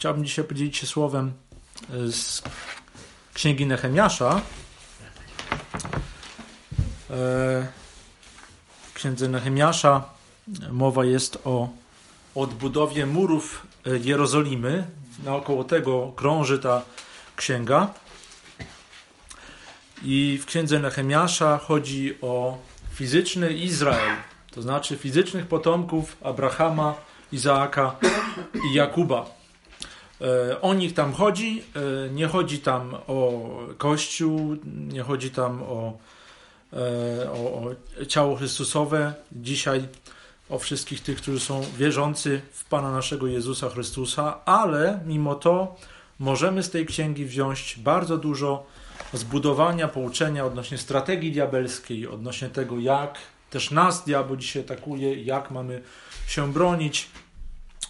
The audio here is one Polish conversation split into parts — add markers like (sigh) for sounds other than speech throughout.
chciałbym dzisiaj podzielić się słowem z księgi Nehemiasza. W księdze Nehemiasza mowa jest o odbudowie murów Jerozolimy. Naokoło tego krąży ta księga. I w księdze Nehemiasza chodzi o fizyczny Izrael, to znaczy fizycznych potomków Abrahama, Izaaka i Jakuba. E, o nich tam chodzi, e, nie chodzi tam o Kościół, nie chodzi tam o, e, o, o ciało Chrystusowe. Dzisiaj o wszystkich tych, którzy są wierzący w Pana naszego Jezusa Chrystusa, ale mimo to możemy z tej księgi wziąć bardzo dużo zbudowania, pouczenia odnośnie strategii diabelskiej, odnośnie tego, jak też nas diabeł dzisiaj atakuje, jak mamy się bronić.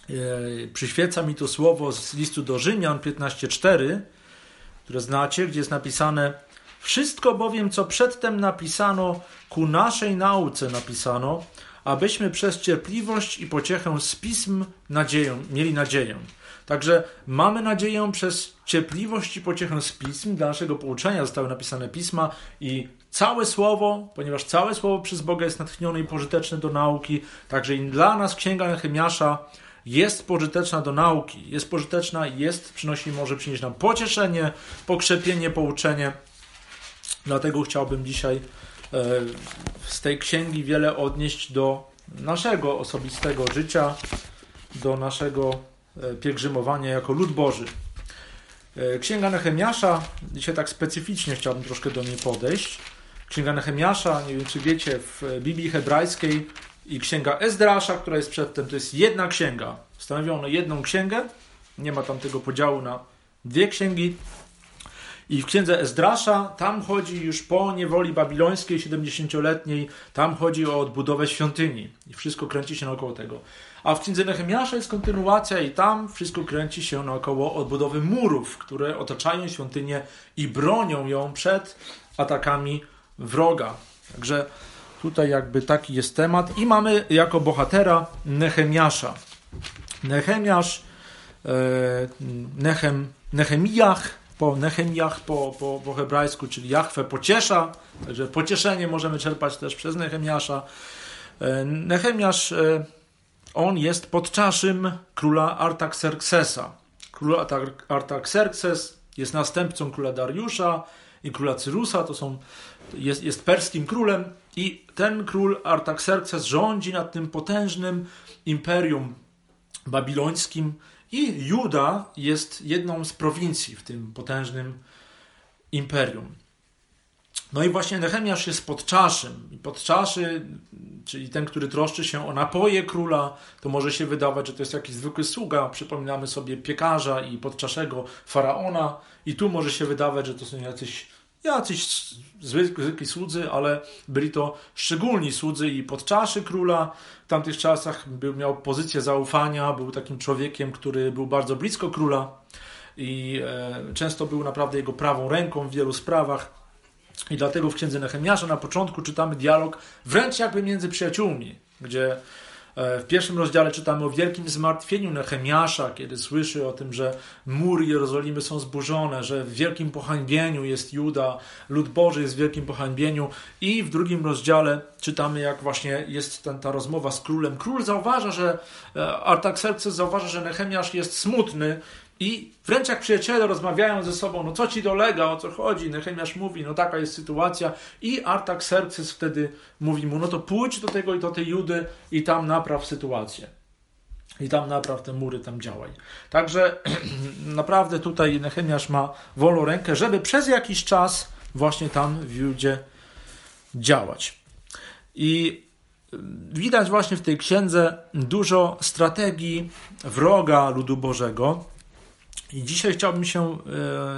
E, przyświeca mi to słowo z listu do Rzymian 15:4, które znacie, gdzie jest napisane: Wszystko bowiem, co przedtem napisano, ku naszej nauce napisano, abyśmy przez cierpliwość i pociechę z pism nadzieję, mieli nadzieję. Także mamy nadzieję przez cierpliwość i pociechę z pism, dla naszego pouczenia zostały napisane pisma i całe słowo, ponieważ całe słowo przez Boga jest natchnione i pożyteczne do nauki, także i dla nas Księga Nehemiasza jest pożyteczna do nauki, jest pożyteczna jest, przynosi, może przynieść nam pocieszenie, pokrzepienie, pouczenie. Dlatego chciałbym dzisiaj e, z tej księgi wiele odnieść do naszego osobistego życia, do naszego E, pielgrzymowania jako lud Boży. E, Księga Nehemiasza, dzisiaj tak specyficznie chciałbym troszkę do niej podejść. Księga Nehemiasza, nie wiem czy wiecie, w Biblii hebrajskiej i Księga Ezdrasza, która jest przedtem, to jest jedna księga. Stanowiono jedną księgę, nie ma tam tego podziału na dwie księgi. I w księdze Ezdrasza tam chodzi już po niewoli babilońskiej 70-letniej, tam chodzi o odbudowę świątyni. I wszystko kręci się naokoło tego. A w księdze Nehemiasza jest kontynuacja i tam wszystko kręci się naokoło odbudowy murów, które otaczają świątynię i bronią ją przed atakami wroga. Także tutaj jakby taki jest temat. I mamy jako bohatera Nehemiasza. Nehemiasz, e, Nechem, Nehemiach, po Nehemiach po, po, po hebrajsku, czyli Jachwę pociesza, także pocieszenie możemy czerpać też przez Nehemiasza. E, Nehemiasz e, on jest podczaszym króla Artaxerxesa. Król Artaxerxes jest następcą króla Dariusza i króla Cyrusa, to są, jest, jest perskim królem i ten król Artaxerxes rządzi nad tym potężnym imperium babilońskim i Juda jest jedną z prowincji w tym potężnym imperium. No i właśnie Nehemiasz jest podczaszym. I podczaszy, czyli ten, który troszczy się o napoje króla, to może się wydawać, że to jest jakiś zwykły sługa. Przypominamy sobie piekarza i podczaszego faraona. I tu może się wydawać, że to są jacyś, jacyś zwykli słudzy, ale byli to szczególni słudzy i podczaszy króla. W tamtych czasach był, miał pozycję zaufania, był takim człowiekiem, który był bardzo blisko króla i e, często był naprawdę jego prawą ręką w wielu sprawach. I dlatego w księdze Nehemiasza na początku czytamy dialog wręcz jakby między przyjaciółmi, gdzie w pierwszym rozdziale czytamy o wielkim zmartwieniu Nehemiasza, kiedy słyszy o tym, że mury Jerozolimy są zburzone, że w wielkim pohańbieniu jest Juda, lud Boży jest w wielkim pohańbieniu. I w drugim rozdziale czytamy, jak właśnie jest ten, ta rozmowa z królem. Król zauważa, że e, Artaxerxes zauważa, że Nehemiasz jest smutny i wręcz jak przyjaciele rozmawiają ze sobą, no co ci dolega, o co chodzi, Nehemiasz mówi, no taka jest sytuacja i Artaxerxes wtedy mówi mu, no to pójdź do tego i do tej Judy i tam napraw sytuację. I tam napraw te mury, tam działaj. Także (clears throat) naprawdę tutaj Nehemiasz ma wolną rękę, żeby przez jakiś czas właśnie tam w Judzie działać. I widać właśnie w tej księdze dużo strategii wroga ludu Bożego, i dzisiaj chciałbym się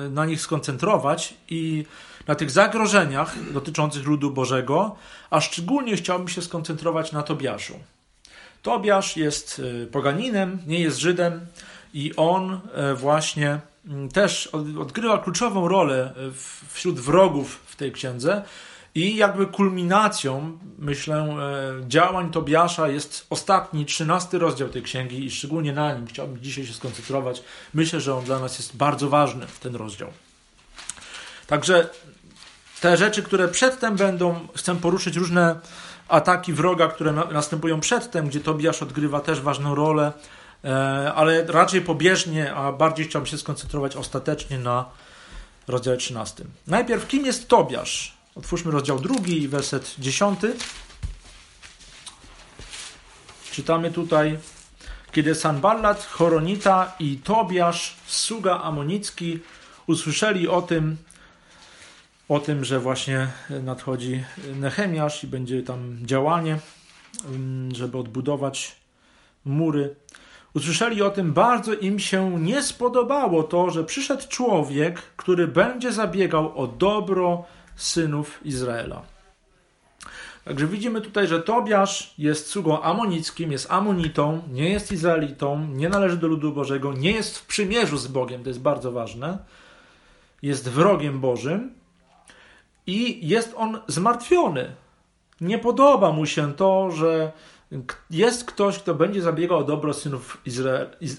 e, na nich skoncentrować i na tych zagrożeniach dotyczących ludu Bożego, a szczególnie chciałbym się skoncentrować na Tobiaszu. Tobiasz jest e, poganinem, nie jest Żydem i on e, właśnie też odgrywa kluczową rolę wśród wrogów w tej księdze I jakby kulminacją, myślę, e, działań Tobiasza jest ostatni, trzynasty rozdział tej księgi i szczególnie na nim chciałbym dzisiaj się skoncentrować. Myślę, że on dla nas jest bardzo ważny, ten rozdział. Także te rzeczy, które przedtem będą, chcę poruszyć różne ataki wroga, które następują przedtem, gdzie Tobiasz odgrywa też ważną rolę, e, ale raczej pobieżnie, a bardziej chciałbym się skoncentrować ostatecznie na rozdziale 13. Najpierw, kim jest Tobiasz? Otwórzmy rozdział drugi, werset 10. Czytamy tutaj, kiedy Sanballat, Choronita i Tobiasz, sługa amonicki, usłyszeli o tym, o tym, że właśnie nadchodzi Nehemiasz i będzie tam działanie, mm, żeby odbudować mury. Usłyszeli o tym, bardzo im się nie spodobało to, że przyszedł człowiek, który będzie zabiegał o dobro synów Izraela. Także widzimy tutaj, że Tobiasz jest sługą amonickim, jest amonitą, nie jest Izraelitą, nie należy do ludu Bożego, nie jest w przymierzu z Bogiem, to jest bardzo ważne. Jest wrogiem Bożym i jest on zmartwiony. Nie podoba mu się to, że jest ktoś, kto będzie zabiegał o dobro synów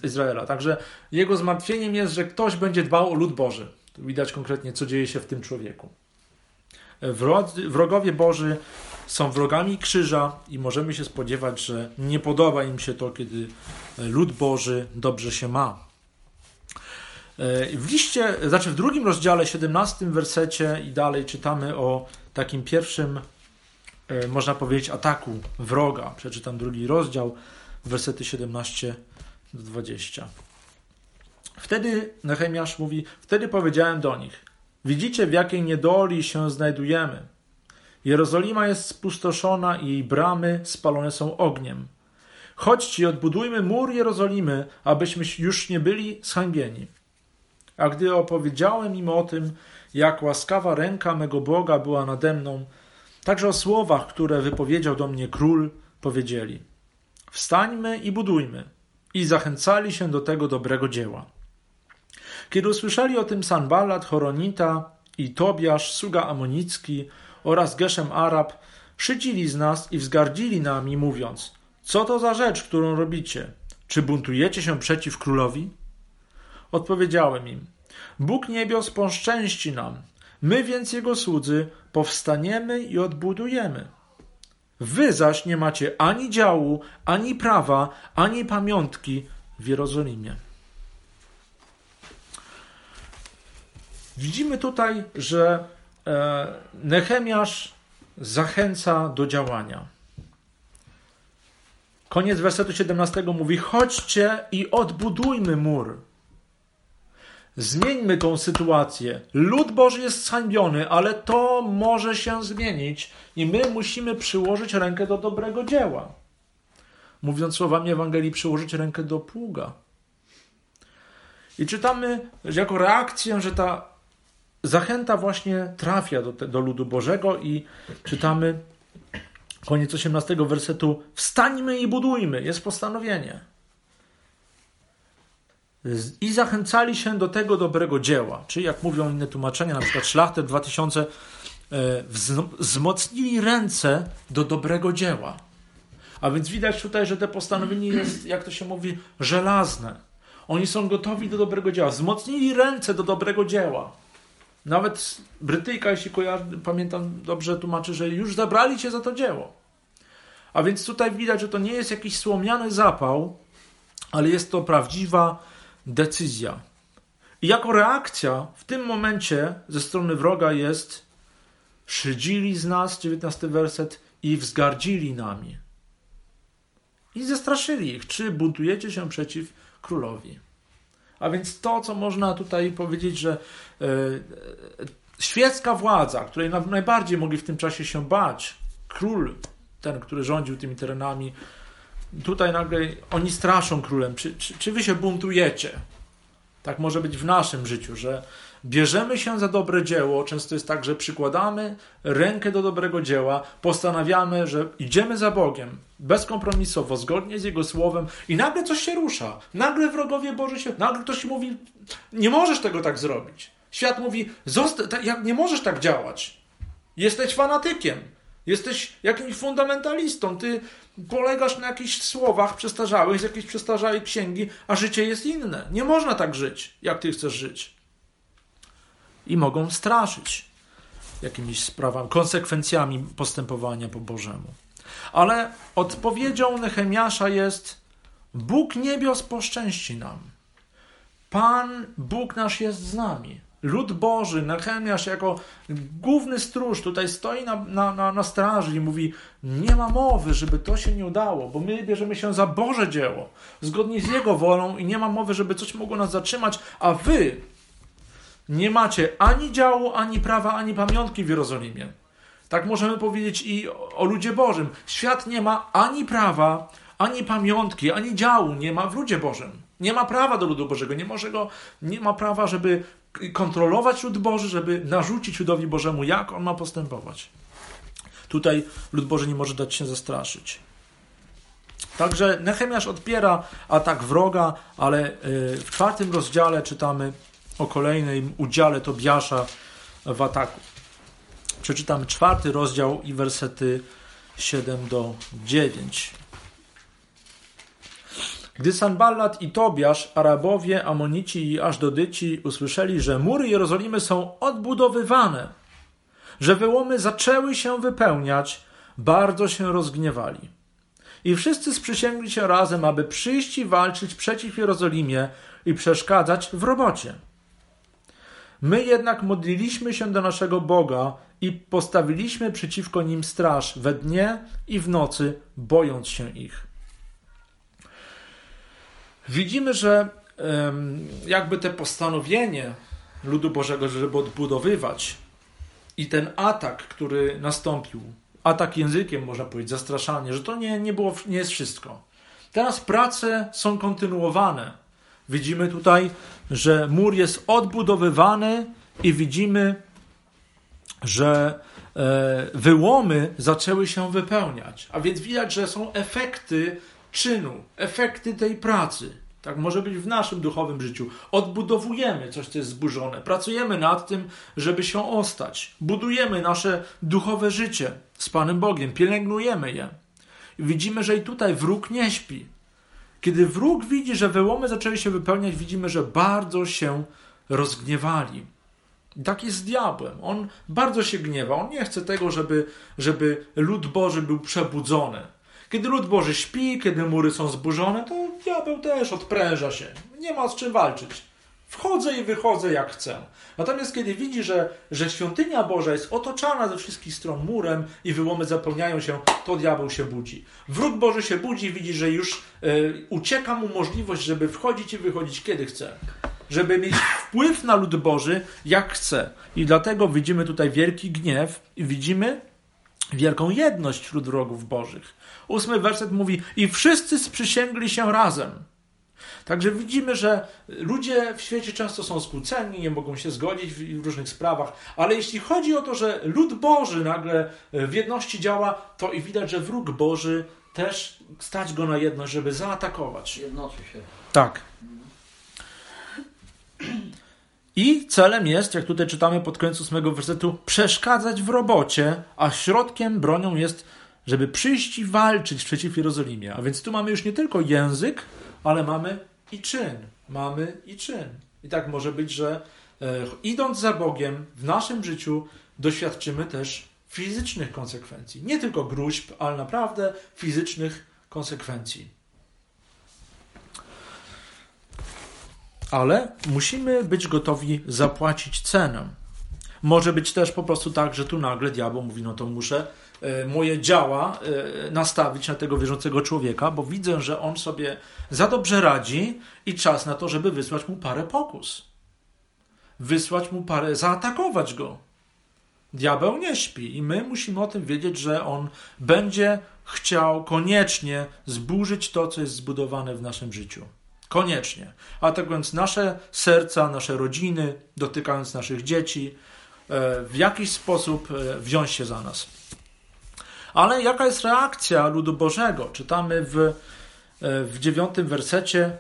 Izraela. Także jego zmartwieniem jest, że ktoś będzie dbał o lud Boży. Widać konkretnie, co dzieje się w tym człowieku. Wrogowie Boży są wrogami krzyża i możemy się spodziewać, że nie podoba im się to, kiedy lud Boży dobrze się ma. E, w liście, znaczy w drugim rozdziale, 17 wersecie i dalej czytamy o takim pierwszym, e, można powiedzieć, ataku wroga. Przeczytam drugi rozdział, wersety 17 do 20. Wtedy Nehemiasz mówi: Wtedy powiedziałem do nich: Widzicie, w jakiej niedoli się znajdujemy. Jerozolima jest spustoszona i jej bramy spalone są ogniem. Chodźcie odbudujmy mur Jerozolimy, abyśmy już nie byli zhańbieni. A gdy opowiedziałem im o tym, jak łaskawa ręka mego Boga była nade mną, także o słowach, które wypowiedział do mnie król, powiedzieli: Wstańmy i budujmy. I zachęcali się do tego dobrego dzieła. Kiedy usłyszeli o tym Sanballat, Choronita i Tobiasz, sługa amonicki oraz Geszem Arab, szydzili z nas i wzgardzili nami, mówiąc: Co to za rzecz, którą robicie? Czy buntujecie się przeciw królowi? Odpowiedziałem im: Bóg niebios poszczęści nam, my więc jego słudzy powstaniemy i odbudujemy. Wy zaś nie macie ani działu, ani prawa, ani pamiątki w Jerozolimie. Widzimy tutaj, że e, Nehemiasz zachęca do działania. Koniec wersetu 17 mówi: Chodźcie i odbudujmy mur. Zmieńmy tą sytuację. Lud Boży jest zhańbiony, ale to może się zmienić i my musimy przyłożyć rękę do dobrego dzieła. Mówiąc słowami Ewangelii, przyłożyć rękę do pługa. I czytamy że jako reakcję, że ta zachęta właśnie trafia do, do ludu Bożego i czytamy koniec 18 wersetu: Wstańmy i budujmy. Jest postanowienie i zachęcali się do tego dobrego dzieła. Czyli jak mówią inne tłumaczenia, na przykład Szlachtet 2000 e, wzmocnili ręce do dobrego dzieła. A więc widać tutaj, że te postanowienie jest, jak to się mówi, żelazne. Oni są gotowi do dobrego dzieła. Wzmocnili ręce do dobrego dzieła. Nawet Brytyjka, jeśli pamiętam dobrze, tłumaczy, że już zabrali cię za to dzieło. A więc tutaj widać, że to nie jest jakiś słomiany zapał, ale jest to prawdziwa decyzja. I jako reakcja w tym momencie ze strony wroga jest szydzili z nas, 19 werset, i wzgardzili nami. I zestraszyli ich, czy buntujecie się przeciw królowi. A więc to, co można tutaj powiedzieć, że e, świecka władza, której najbardziej mogli w tym czasie się bać, król, ten, który rządził tymi terenami, tutaj nagle oni straszą królem. Czy, czy, czy wy się buntujecie? Tak może być w naszym życiu, że bierzemy się za dobre dzieło. Często jest tak, że przykładamy rękę do dobrego dzieła, postanawiamy, że idziemy za Bogiem bezkompromisowo, zgodnie z Jego słowem, i nagle coś się rusza. Nagle wrogowie Boży się. Nagle ktoś mówi: Nie możesz tego tak zrobić. Świat mówi: Nie możesz tak działać. Jesteś fanatykiem. Jesteś jakimś fundamentalistą. Ty polegasz na jakichś słowach przestarzałych z jakiejś przestarzałej księgi, a życie jest inne. Nie można tak żyć, jak ty chcesz żyć. I mogą straszyć jakimiś sprawami, konsekwencjami postępowania po Bożemu. Ale odpowiedzią Nehemiasza jest: Bóg niebios poszczęści nam. Pan Bóg nasz jest z nami. Lud Boży, Nehemiasz jako główny stróż tutaj stoi na, na, na, na straży i mówi: Nie ma mowy, żeby to się nie udało, bo my bierzemy się za Boże dzieło, zgodnie z Jego wolą, i nie ma mowy, żeby coś mogło nas zatrzymać, a wy nie macie ani działu, ani prawa, ani pamiątki w Jerozolimie. Tak możemy powiedzieć i o ludzie Bożym. Świat nie ma ani prawa, ani pamiątki, ani działu nie ma w ludzie Bożym. Nie ma prawa do ludu Bożego, nie, może go, nie ma prawa, żeby kontrolować lud Boży, żeby narzucić ludowi Bożemu, jak on ma postępować. Tutaj lud Boży nie może dać się zastraszyć. Także Nehemiasz odpiera atak wroga, ale y, w czwartym rozdziale czytamy o kolejnym udziale Tobiasza w ataku. Przeczytamy czwarty rozdział i wersety 7 do 9. Gdy Sanballat i Tobiasz, Arabowie, Amonici i Ażdodyci usłyszeli, że mury Jerozolimy są odbudowywane, że wyłomy zaczęły się wypełniać, bardzo się rozgniewali. I wszyscy sprzysięgli się razem, aby przyjść i walczyć przeciw Jerozolimie i przeszkadzać w robocie. My jednak modliliśmy się do naszego Boga i postawiliśmy przeciwko nim straż we dnie i w nocy, bojąc się ich. Widzimy, że jakby te postanowienie ludu Bożego, żeby odbudowywać i ten atak, który nastąpił, atak językiem, można powiedzieć, zastraszanie, że to nie, nie, było, nie jest wszystko. Teraz prace są kontynuowane. Widzimy tutaj, że mur jest odbudowywany i widzimy, że e, wyłomy zaczęły się wypełniać. A więc widać, że są efekty czynu, efekty tej pracy. Tak może być w naszym duchowym życiu. Odbudowujemy coś, co jest zburzone. Pracujemy nad tym, żeby się ostać. Budujemy nasze duchowe życie z Panem Bogiem. Pielęgnujemy je. Widzimy, że i tutaj wróg nie śpi. Kiedy wróg widzi, że wyłomy zaczęły się wypełniać, widzimy, że bardzo się rozgniewali. Tak jest z diabłem. On bardzo się gniewa. On nie chce tego, żeby, żeby lud Boży był przebudzony. Kiedy lud Boży śpi, kiedy mury są zburzone, to diabeł też odpręża się. Nie ma z czym walczyć. Wchodzę i wychodzę jak chcę. Natomiast kiedy widzi, że, że świątynia Boża jest otoczona ze wszystkich stron murem i wyłomy zapełniają się, to diabeł się budzi. Wróg Boży się budzi, widzi, że już y, ucieka mu możliwość, żeby wchodzić i wychodzić kiedy chce. Żeby mieć wpływ na lud Boży jak chce. I dlatego widzimy tutaj wielki gniew i widzimy wielką jedność wśród wrogów Bożych. Ósmy werset mówi: I wszyscy sprzysięgli się razem. Także widzimy, że ludzie w świecie często są skłóceni, nie mogą się zgodzić w różnych sprawach, ale jeśli chodzi o to, że lud Boży nagle w jedności działa, to i widać, że wróg Boży też stać go na jedność, żeby zaatakować. Jednoczy się. Tak. I celem jest, jak tutaj czytamy pod koniec ósmego wersetu, przeszkadzać w robocie, a środkiem, bronią jest, żeby przyjść i walczyć przeciw Jerozolimie. A więc tu mamy już nie tylko język, ale mamy i czyn. Mamy i czyn. I tak może być, że e, idąc za Bogiem w naszym życiu doświadczymy też fizycznych konsekwencji. Nie tylko gruźb, ale naprawdę fizycznych konsekwencji. Ale musimy być gotowi zapłacić cenę. Może być też po prostu tak, że tu nagle diabeł mówi: No to muszę moje działa e, nastawić na tego wierzącego człowieka, bo widzę, że on sobie za dobrze radzi i czas na to, żeby wysłać mu parę pokus. Wysłać mu parę, zaatakować go. Diabeł nie śpi i my musimy o tym wiedzieć, że on będzie chciał koniecznie zburzyć to, co jest zbudowane w naszym życiu. Koniecznie. A tak więc nasze serca, nasze rodziny, dotykając naszych dzieci, e, w jakiś sposób wziąć się za nas. Ale jaka jest reakcja ludu Bożego? Czytamy w, e, w dziewiątym wersecie.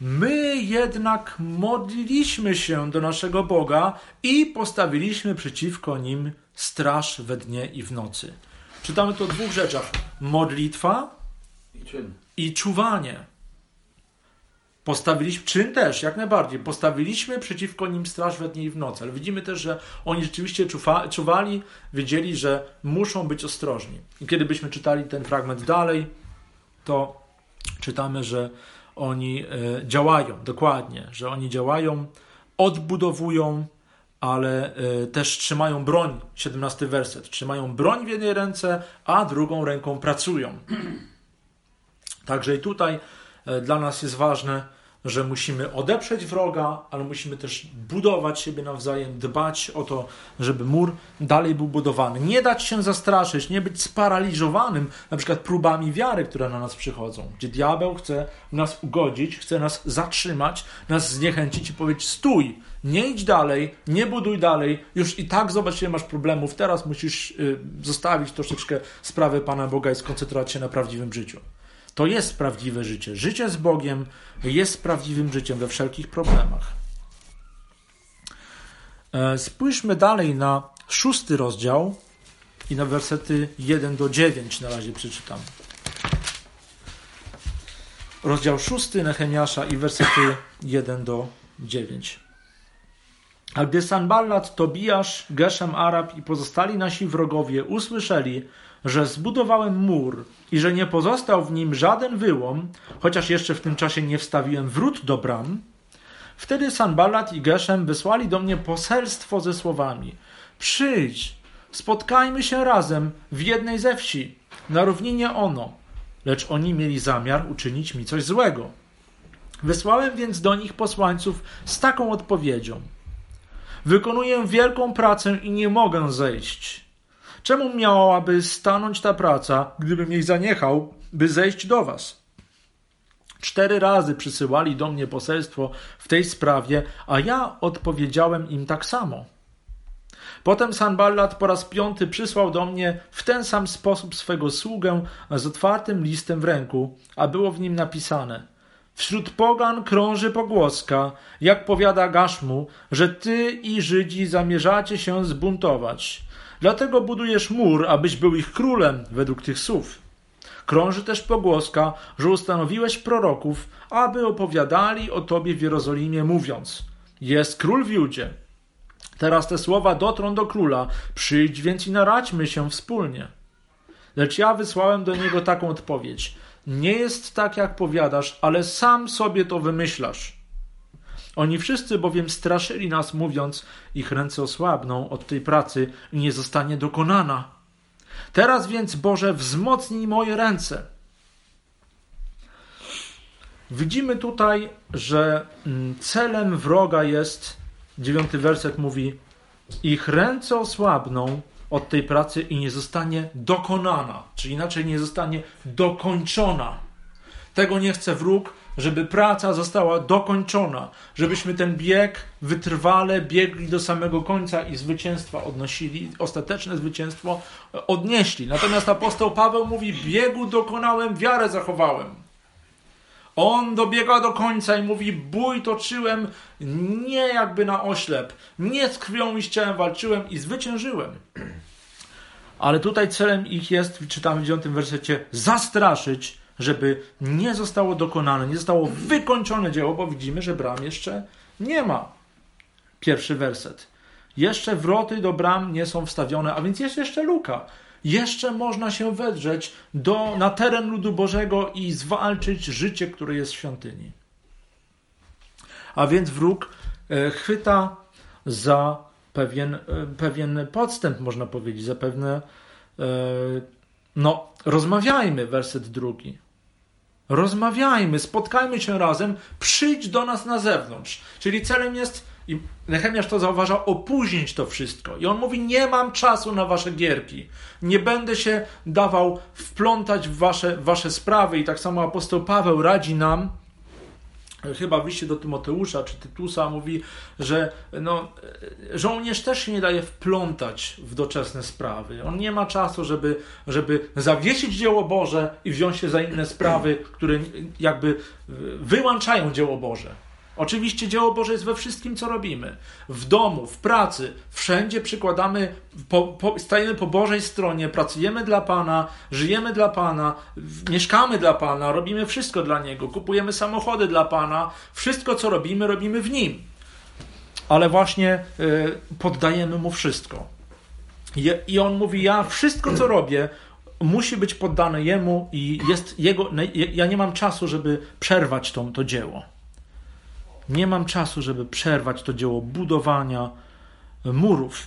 My jednak modliliśmy się do naszego Boga i postawiliśmy przeciwko nim straż we dnie i w nocy. Czytamy to o dwóch rzeczach: modlitwa I i czuwanie. Postawiliśmy, czyn też, jak najbardziej. Postawiliśmy przeciwko nim straż we dnie i w nocy, ale widzimy też, że oni rzeczywiście czuwa, czuwali, wiedzieli, że muszą być ostrożni. I kiedy byśmy czytali ten fragment dalej, to czytamy, że oni e, działają, dokładnie, że oni działają, odbudowują, ale e, też trzymają broń. 17 werset. Trzymają broń w jednej ręce, a drugą ręką pracują. (clears throat) Także i tutaj dla nas jest ważne, że musimy odeprzeć wroga, ale musimy też budować siebie nawzajem, dbać o to, żeby mur dalej był budowany. Nie dać się zastraszyć, nie być sparaliżowanym na przykład próbami wiary, które na nas przychodzą, gdzie diabeł chce nas ugodzić, chce nas zatrzymać, nas zniechęcić i powiedzieć: stój, nie idź dalej, nie buduj dalej, już i tak zobacz, ile masz problemów, teraz musisz y, zostawić troszeczkę sprawę Pana Boga i skoncentrować się na prawdziwym życiu. To jest prawdziwe życie. Życie z Bogiem jest prawdziwym życiem we wszelkich problemach. E, spójrzmy dalej na szósty rozdział i na wersety 1 do 9 na razie przeczytam. Rozdział szósty Nehemiasza i wersety 1 do 9. A gdy Sanballat, Tobiasz, Geszem Arab i pozostali nasi wrogowie usłyszeli, że zbudowałem mur i że nie pozostał w nim żaden wyłom, chociaż jeszcze w tym czasie nie wstawiłem wrót do bram, wtedy Sanballat i Geszem wysłali do mnie poselstwo ze słowami: Przyjdź, spotkajmy się razem w jednej ze wsi, na równinie Ono. Lecz oni mieli zamiar uczynić mi coś złego. Wysłałem więc do nich posłańców z taką odpowiedzią: Wykonuję wielką pracę i nie mogę zejść. Czemu miałaby stanąć ta praca, gdybym jej zaniechał, by zejść do was? Cztery razy przysyłali do mnie poselstwo w tej sprawie, a ja odpowiedziałem im tak samo. Potem Sanballat po raz piąty przysłał do mnie w ten sam sposób swego sługę z otwartym listem w ręku, a było w nim napisane – Wśród pogan krąży pogłoska, jak powiada Gaszmu, że ty i Żydzi zamierzacie się zbuntować. Dlatego budujesz mur, abyś był ich królem, według tych słów. Krąży też pogłoska, że ustanowiłeś proroków, aby opowiadali o tobie w Jerozolimie, mówiąc: Jest król w Judzie. Teraz te słowa dotrą do króla, przyjdź więc i naradźmy się wspólnie. Lecz ja wysłałem do niego taką odpowiedź: Nie jest tak, jak powiadasz, ale sam sobie to wymyślasz. Oni wszyscy bowiem straszyli nas, mówiąc, ich ręce osłabną od tej pracy i nie zostanie dokonana. Teraz więc, Boże, wzmocnij moje ręce. Widzimy tutaj, że mm, celem wroga jest, dziewiąty werset mówi, ich ręce osłabną od tej pracy i nie zostanie dokonana, czyli inaczej nie zostanie dokończona. Tego nie chce wróg, żeby praca została dokończona, żebyśmy ten bieg wytrwale biegli do samego końca i zwycięstwa odnosili, ostateczne zwycięstwo odnieśli. Natomiast apostoł Paweł mówi: Biegu dokonałem, wiarę zachowałem. On dobiega do końca i mówi: Bój toczyłem nie jakby na oślep, nie z krwią i z ciałem walczyłem i zwyciężyłem. (clears throat) Ale tutaj celem ich jest, czytamy w 9 wersecie, zastraszyć żeby nie zostało dokonane, nie zostało wykończone dzieło, bo widzimy, że bram jeszcze nie ma. Pierwszy werset. Jeszcze wroty do bram nie są wstawione, a więc jest jeszcze luka. Jeszcze można się wedrzeć do, na teren ludu Bożego i zwalczyć życie, które jest w świątyni. A więc wróg e, chwyta za pewien, e, pewien podstęp, można powiedzieć, za pewne. E, no, rozmawiajmy, werset drugi. Rozmawiajmy, spotkajmy się razem, przyjdź do nas na zewnątrz. Czyli celem jest, i Nehemiasz to zauważa, opóźnić to wszystko. I on mówi: Nie mam czasu na wasze gierki. Nie będę się dawał wplątać w wasze, wasze sprawy. I tak samo apostoł Paweł radzi nam, chyba w liście do Tymoteusza czy Tytusa mówi, że no, żołnierz też się nie daje wplątać w doczesne sprawy. On nie ma czasu, żeby, żeby zawiesić dzieło Boże i wziąć się za inne sprawy, które jakby wyłączają dzieło Boże. Oczywiście dzieło Boże jest we wszystkim, co robimy. W domu, w pracy, wszędzie przykładamy, po, po, stajemy po Bożej stronie, pracujemy dla Pana, żyjemy dla Pana, mieszkamy dla Pana, robimy wszystko dla Niego, kupujemy samochody dla Pana. Wszystko, co robimy, robimy w Nim. Ale właśnie y, poddajemy Mu wszystko. Je, I On mówi, ja wszystko, co robię, musi być poddane Jemu i jest Jego, ja nie mam czasu, żeby przerwać to, to dzieło. Nie mam czasu, żeby przerwać to dzieło budowania murów.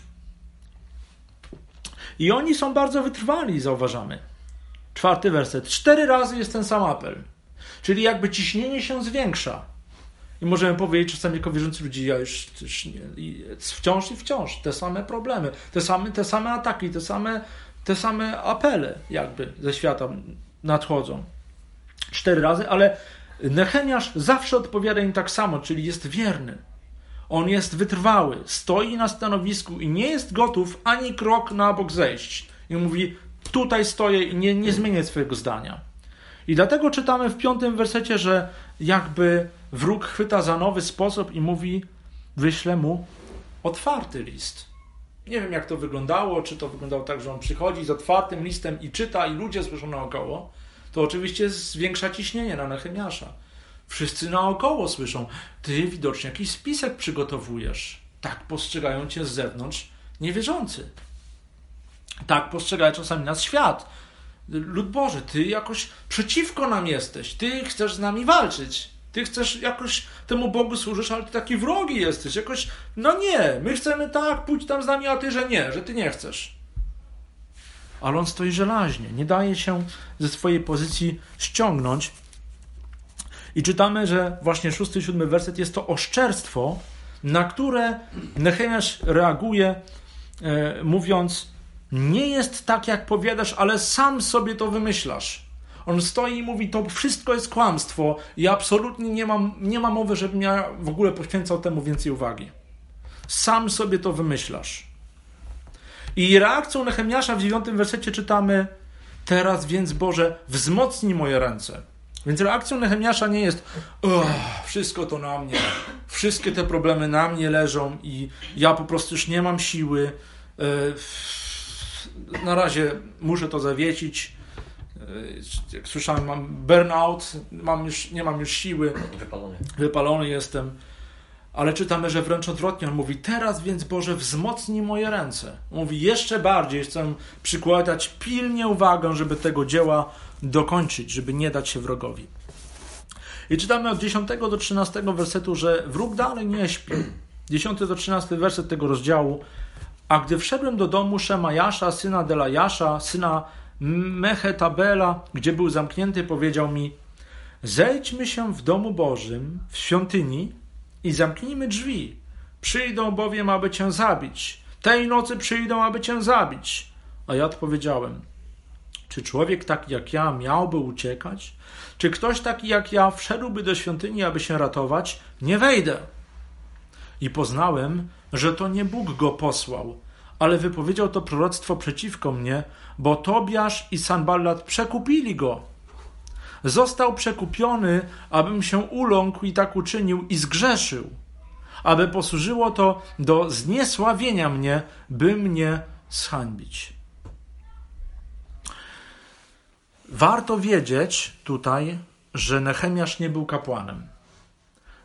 I oni są bardzo wytrwali, zauważamy. Czwarty werset. Cztery razy jest ten sam apel. Czyli jakby ciśnienie się zwiększa. I możemy powiedzieć czasami jako wierzący ludzie, ja już, już nie, wciąż i wciąż te same problemy, te same, te same ataki, te same, te same apele jakby ze świata nadchodzą. Cztery razy, ale Nehemiasz zawsze odpowiada im tak samo, czyli jest wierny. On jest wytrwały, stoi na stanowisku i nie jest gotów ani krok na bok zejść. I mówi: Tutaj stoję i nie, nie zmienię swojego zdania. I dlatego czytamy w piątym wersecie, że jakby wróg chwyta za nowy sposób i mówi: Wyślę mu otwarty list. Nie wiem, jak to wyglądało, czy to wyglądało tak, że on przychodzi z otwartym listem i czyta, i ludzie słyszą naokoło to oczywiście zwiększa ciśnienie na Nehemiasza. Wszyscy naokoło słyszą, ty widocznie jakiś spisek przygotowujesz. Tak postrzegają cię z zewnątrz niewierzący. Tak postrzega czasami nas świat. Lud Boży, ty jakoś przeciwko nam jesteś. Ty chcesz z nami walczyć. Ty chcesz jakoś temu Bogu służysz, ale ty taki wrogi jesteś. Jakoś, no nie, my chcemy tak, pójdź tam z nami, a ty, że nie, że ty nie chcesz ale on stoi żelaźnie, nie daje się ze swojej pozycji ściągnąć. I czytamy, że właśnie szósty, siódmy werset jest to oszczerstwo, na które Nehemiasz reaguje, e, mówiąc: Nie jest tak, jak powiadasz, ale sam sobie to wymyślasz. On stoi i mówi: To wszystko jest kłamstwo, i absolutnie nie mam, nie ma mowy, żebym ja w ogóle poświęcał temu więcej uwagi. Sam sobie to wymyślasz. I reakcją Nehemiasza w dziewiątym wersecie czytamy Teraz więc Boże, wzmocnij moje ręce. Więc reakcją Nehemiasza nie jest wszystko to na mnie, wszystkie te problemy na mnie leżą i ja po prostu już nie mam siły. E, na razie muszę to zawiecić. E, jak słyszałem, mam burnout, mam już, nie mam już siły. Wypalony. Wypalony jestem ale czytamy, że wręcz odwrotnie. On mówi, teraz więc Boże wzmocnij moje ręce. mówi, jeszcze bardziej chcę przykładać pilnie uwagę, żeby tego dzieła dokończyć, żeby nie dać się wrogowi. I czytamy od 10 do 13 wersetu, że wróg dalej nie śpi. 10 do 13 werset tego rozdziału. A gdy wszedłem do domu Szemajasza, syna Delajasza, syna Mechetabela, gdzie był zamknięty, powiedział mi: Zejdźmy się w domu Bożym, w świątyni, i zamknijmy drzwi. Przyjdą bowiem, aby cię zabić. Tej nocy przyjdą, aby cię zabić. A ja odpowiedziałem: Czy człowiek taki jak ja miałby uciekać? Czy ktoś taki jak ja wszedłby do świątyni, aby się ratować? Nie wejdę. I poznałem, że to nie Bóg go posłał, ale wypowiedział to proroctwo przeciwko mnie, bo Tobiasz i Sanballat przekupili go został przekupiony, abym się uląkł i tak uczynił i zgrzeszył, aby posłużyło to do zniesławienia mnie, by mnie zhańbić. Warto wiedzieć tutaj, że Nehemiasz nie był kapłanem.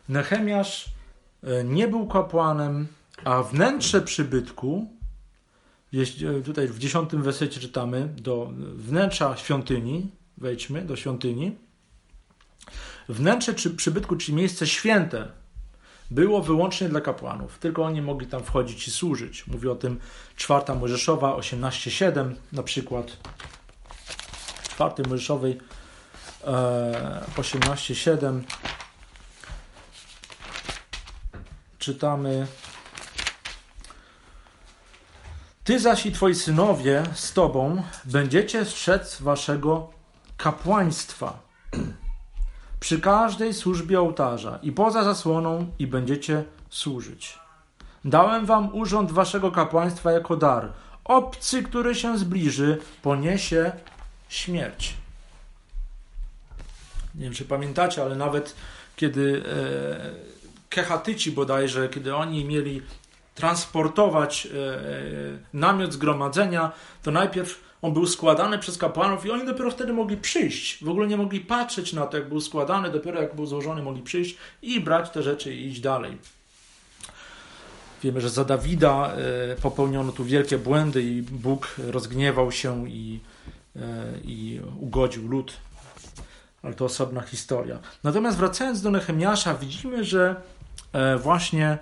Nehemiasz e, nie był kapłanem, a wnętrze przybytku, e, tutaj w dziesiątym wersecie czytamy, do wnętrza świątyni, wejdźmy do świątyni. Wnętrze czy przybytku, czyli miejsce święte, było wyłącznie dla kapłanów. Tylko oni mogli tam wchodzić i służyć. Mówi o tym czwarta Mojżeszowa 18.7 na przykład. Czwartej Mojżeszowej e, 18.7 czytamy Ty zaś i twoi synowie z tobą będziecie strzec waszego kapłaństwa. przy każdej służbie ołtarza i poza zasłoną i będziecie służyć. Dałem wam urząd waszego kapłaństwa jako dar. Obcy, który się zbliży, poniesie śmierć. Nie wiem, czy pamiętacie, ale nawet kiedy e, Kehatyci bodajże, kiedy oni mieli transportować e, namiot zgromadzenia, to najpierw on był składany przez kapłanów i oni dopiero wtedy mogli przyjść. W ogóle nie mogli patrzeć na to, jak był składany, dopiero jak był złożony, mogli przyjść i brać te rzeczy i iść dalej. Wiemy, że za Dawida e, popełniono tu wielkie błędy i Bóg rozgniewał się i, e, i ugodził lud. Ale to osobna historia. Natomiast wracając do Nehemiasza, widzimy, że e, właśnie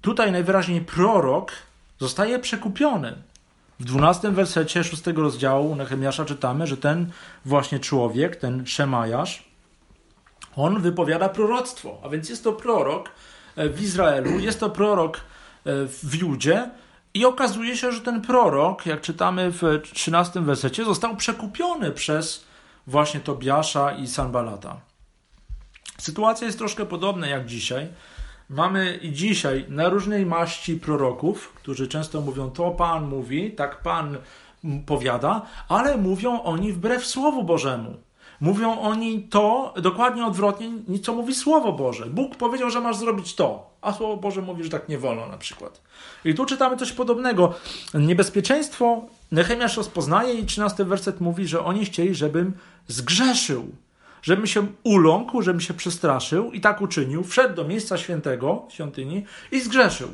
tutaj najwyraźniej prorok zostaje przekupiony. W 12 wersecie 6 rozdziału Nehemiasza czytamy, że ten właśnie człowiek, ten Szemajasz, on wypowiada proroctwo, a więc jest to prorok e, w Izraelu, jest to prorok e, w Judzie i okazuje się, że ten prorok, jak czytamy w 13 wersecie, został przekupiony przez właśnie Tobiasza i Sanbalata. Sytuacja jest troszkę podobna jak dzisiaj. Mamy i dzisiaj na różnej maści proroków, którzy często mówią, to Pan mówi, tak Pan powiada, ale mówią oni wbrew Słowu Bożemu. Mówią oni to dokładnie odwrotnie, co mówi Słowo Boże. Bóg powiedział, że masz zrobić to, a Słowo Boże mówi, że tak nie wolno na przykład. I tu czytamy coś podobnego. Niebezpieczeństwo Nehemiasz rozpoznaje i 13 werset mówi, że oni chcieli, żebym zgrzeszył żebym się uląkł, żebym się przestraszył i tak uczynił, wszedł do miejsca świętego, świątyni i zgrzeszył.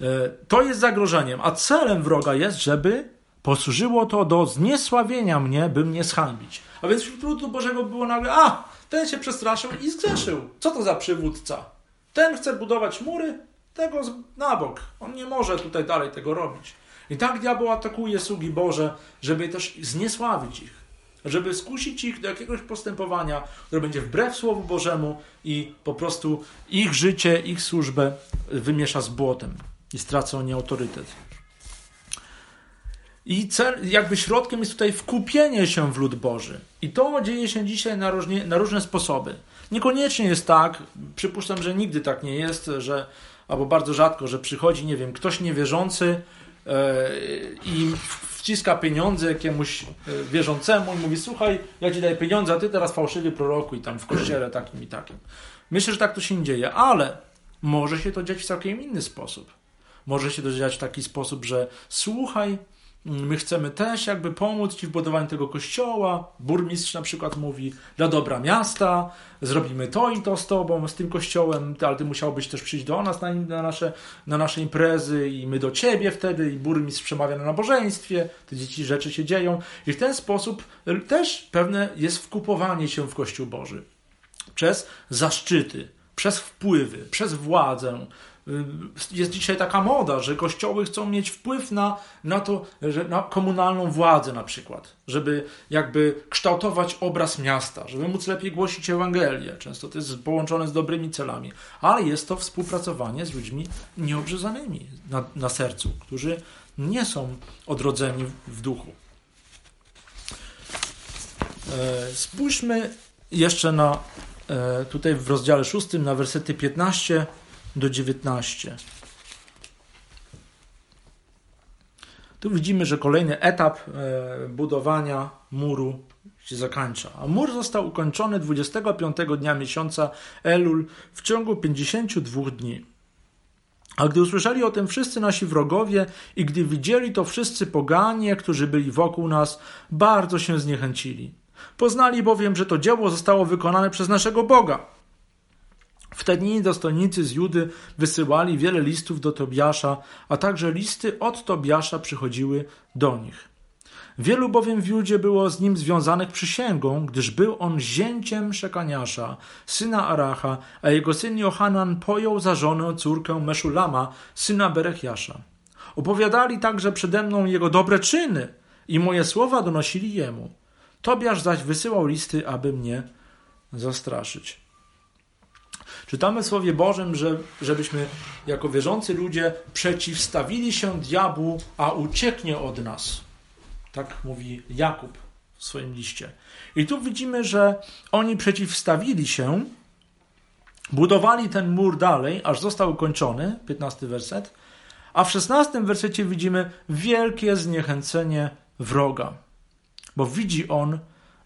E, to jest zagrożeniem, a celem wroga jest, żeby posłużyło to do zniesławienia mnie, by mnie zhańbić. A więc wśród ludu Bożego było nagle, a, ten się przestraszył i zgrzeszył. Co to za przywódca? Ten chce budować mury, tego na bok. On nie może tutaj dalej tego robić. I tak diabeł atakuje sługi Boże, żeby też zniesławić ich żeby skusić ich do jakiegoś postępowania, które będzie wbrew Słowu Bożemu i po prostu ich życie, ich służbę wymiesza z błotem i stracą oni autorytet. I cel, jakby środkiem jest tutaj wkupienie się w lud Boży. I to dzieje się dzisiaj na, różnie, na różne sposoby. Niekoniecznie jest tak, przypuszczam, że nigdy tak nie jest, że, albo bardzo rzadko, że przychodzi, nie wiem, ktoś niewierzący i wciska pieniądze jakiemuś e, wierzącemu i mówi, słuchaj, ja ci daję pieniądze, a ty teraz fałszywie prorokuj tam w kościele takim i takim. Myślę, że tak to się nie dzieje, ale może się to dziać w całkiem inny sposób. Może się to dziać w taki sposób, że słuchaj, My chcemy też jakby pomóc Ci w budowaniu tego kościoła. Burmistrz na przykład mówi, dla dobra miasta, zrobimy to i to z Tobą, z tym kościołem, ale Ty musiałbyś też przyjść do nas na, na, nasze, na nasze imprezy i my do Ciebie wtedy i burmistrz przemawia na nabożeństwie, te dzieci rzeczy się dzieją i w ten sposób też pewne jest wkupowanie się w Kościół Boży. Przez zaszczyty, przez wpływy, przez władzę, jest dzisiaj taka moda, że kościoły chcą mieć wpływ na, na to, że na komunalną władzę na przykład, żeby jakby kształtować obraz miasta, żeby móc lepiej głosić Ewangelię. Często to jest połączone z dobrymi celami, ale jest to współpracowanie z ludźmi nieobrzezanymi na, na sercu, którzy nie są odrodzeni w duchu. E, spójrzmy jeszcze na e, tutaj w rozdziale 6 na wersety 15 do 19. Tu widzimy, że kolejny etap e, budowania muru się zakończa. A mur został ukończony 25 dnia miesiąca Elul w ciągu 52 dni. A gdy usłyszeli o tym wszyscy nasi wrogowie i gdy widzieli to wszyscy poganie, którzy byli wokół nas, bardzo się zniechęcili. Poznali bowiem, że to dzieło zostało wykonane przez naszego Boga. W te dni dostojnicy z Judy wysyłali wiele listów do Tobiasza, a także listy od Tobiasza przychodziły do nich. Wielu bowiem w Judzie było z nim związanych przysięgą, gdyż był on zięciem Szekaniasza, syna Aracha, a jego syn Johanan pojął za żonę córkę Meszulama, syna Berechiasza. Opowiadali także przede mną jego dobre czyny i moje słowa donosili jemu. Tobiasz zaś wysyłał listy, aby mnie zastraszyć. Czytamy w Słowie Bożym, że, żebyśmy jako wierzący ludzie przeciwstawili się diabłu, a ucieknie od nas. Tak mówi Jakub w swoim liście. I tu widzimy, że oni przeciwstawili się, budowali ten mur dalej, aż został ukończony, 15 werset, a w 16 wersecie widzimy wielkie zniechęcenie wroga, bo widzi on,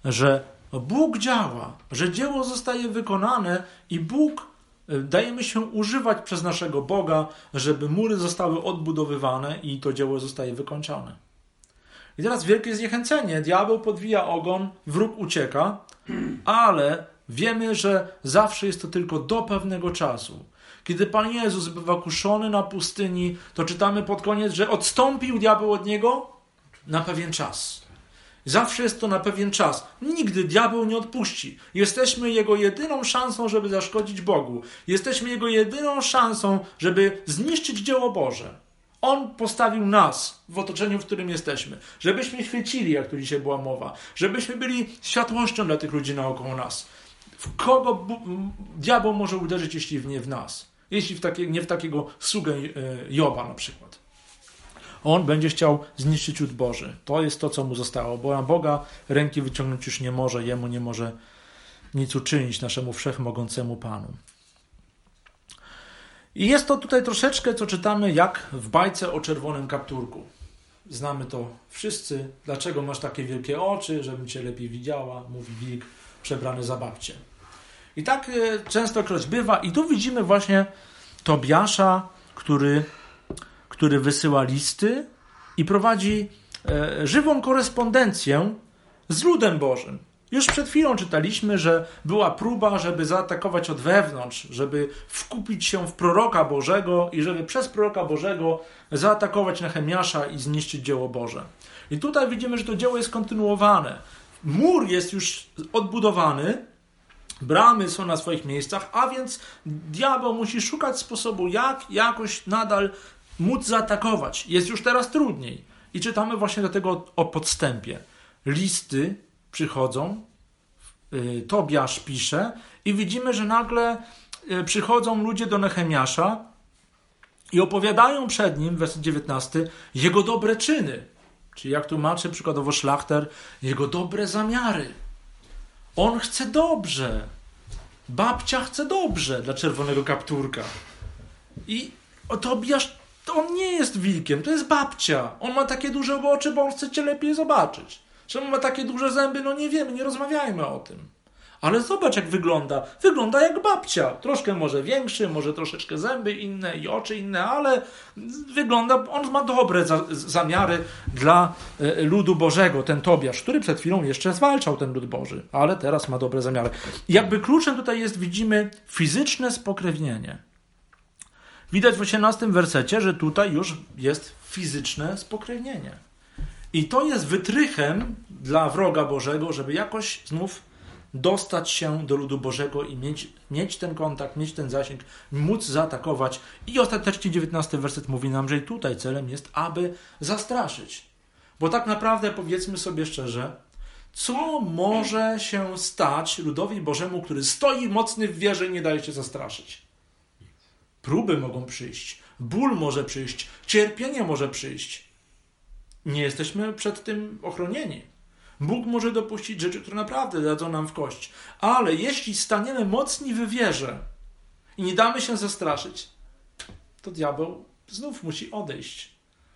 że Bóg działa, że dzieło zostaje wykonane i Bóg dajemy się używać przez naszego Boga, żeby mury zostały odbudowywane i to dzieło zostaje wykończone. I teraz wielkie zniechęcenie. Diabeł podwija ogon, wróg ucieka, ale wiemy, że zawsze jest to tylko do pewnego czasu. Kiedy Pan Jezus bywa kuszony na pustyni, to czytamy pod koniec, że odstąpił diabeł od niego na pewien czas. Zawsze jest to na pewien czas. Nigdy diabeł nie odpuści. Jesteśmy jego jedyną szansą, żeby zaszkodzić Bogu. Jesteśmy jego jedyną szansą, żeby zniszczyć dzieło Boże. On postawił nas w otoczeniu, w którym jesteśmy, żebyśmy świecili, jak tu dzisiaj była mowa, żebyśmy byli światłością dla tych ludzi naokoło nas. W kogo diabeł może uderzyć, jeśli nie w nas? Jeśli w takie, nie w takiego sługę e, Joba na przykład. On będzie chciał zniszczyć lud Boży. To jest to, co mu zostało, bo Boga ręki wyciągnąć już nie może, jemu nie może nic uczynić, naszemu wszechmogącemu Panu. I jest to tutaj troszeczkę, co czytamy, jak w bajce o czerwonym kapturku. Znamy to wszyscy. Dlaczego masz takie wielkie oczy, żebym cię lepiej widziała, mówi wilk przebrany za babcię. I tak e, częstokroć bywa. I tu widzimy właśnie Tobiasza, który, który wysyła listy i prowadzi e, żywą korespondencję z ludem Bożym. Już przed chwilą czytaliśmy, że była próba, żeby zaatakować od wewnątrz, żeby wkupić się w proroka Bożego i żeby przez proroka Bożego zaatakować Nehemiasza i zniszczyć dzieło Boże. I tutaj widzimy, że to dzieło jest kontynuowane. Mur jest już odbudowany, bramy są na swoich miejscach, a więc diabeł musi szukać sposobu, jak jakoś nadal móc zaatakować. Jest już teraz trudniej. I czytamy właśnie do tego o podstępie. Listy przychodzą, y, Tobiasz pisze i widzimy, że nagle y, przychodzą ludzie do Nehemiasza i opowiadają przed nim, werset 19, jego dobre czyny. Czyli jak tłumaczy przykładowo Szlachter, jego dobre zamiary. On chce dobrze. Babcia chce dobrze dla czerwonego kapturka. I Tobiasz, to on nie jest wilkiem, to jest babcia. On ma takie duże oczy, bo on chce cię lepiej zobaczyć. Czemu ma takie duże zęby? No nie wiemy, nie rozmawiajmy o tym. Ale zobacz, jak wygląda. Wygląda jak babcia. Troszkę może większy, może troszeczkę zęby inne i oczy inne, ale wygląda, on ma dobre za, zamiary dla e, ludu Bożego, ten Tobiasz, który przed chwilą jeszcze zwalczał ten lud Boży, ale teraz ma dobre zamiary. Jakby kluczem tutaj jest, widzimy, fizyczne spokrewnienie. Widać w 18 wersecie, że tutaj już jest fizyczne spokrewnienie. I to jest wytrychem dla wroga Bożego, żeby jakoś znów dostać się do ludu Bożego i mieć, mieć ten kontakt, mieć ten zasięg, móc zaatakować. I ostatecznie 19 werset mówi nam, że tutaj celem jest, aby zastraszyć. Bo tak naprawdę, powiedzmy sobie szczerze, co może się stać ludowi Bożemu, który stoi mocny w wierze i nie daje się zastraszyć? Próby mogą przyjść, ból może przyjść, cierpienie może przyjść nie jesteśmy przed tym ochronieni. Bóg może dopuścić rzeczy, które naprawdę dadzą nam w kość. Ale jeśli staniemy mocni w wierze i nie damy się zastraszyć, to diabeł znów musi odejść.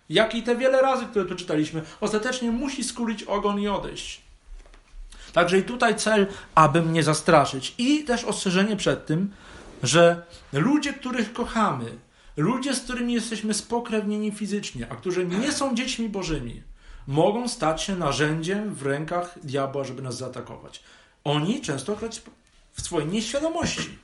Jak i te wiele razy, które tu czytaliśmy, ostatecznie musi skulić ogon i odejść. Także i tutaj cel, aby mnie zastraszyć. I też ostrzeżenie przed tym, że ludzie, których kochamy, Ludzie, z którymi jesteśmy spokrewnieni fizycznie, a którzy nie są dziećmi bożymi, mogą stać się narzędziem w rękach diabła, żeby nas zaatakować. Oni często w swojej nieświadomości.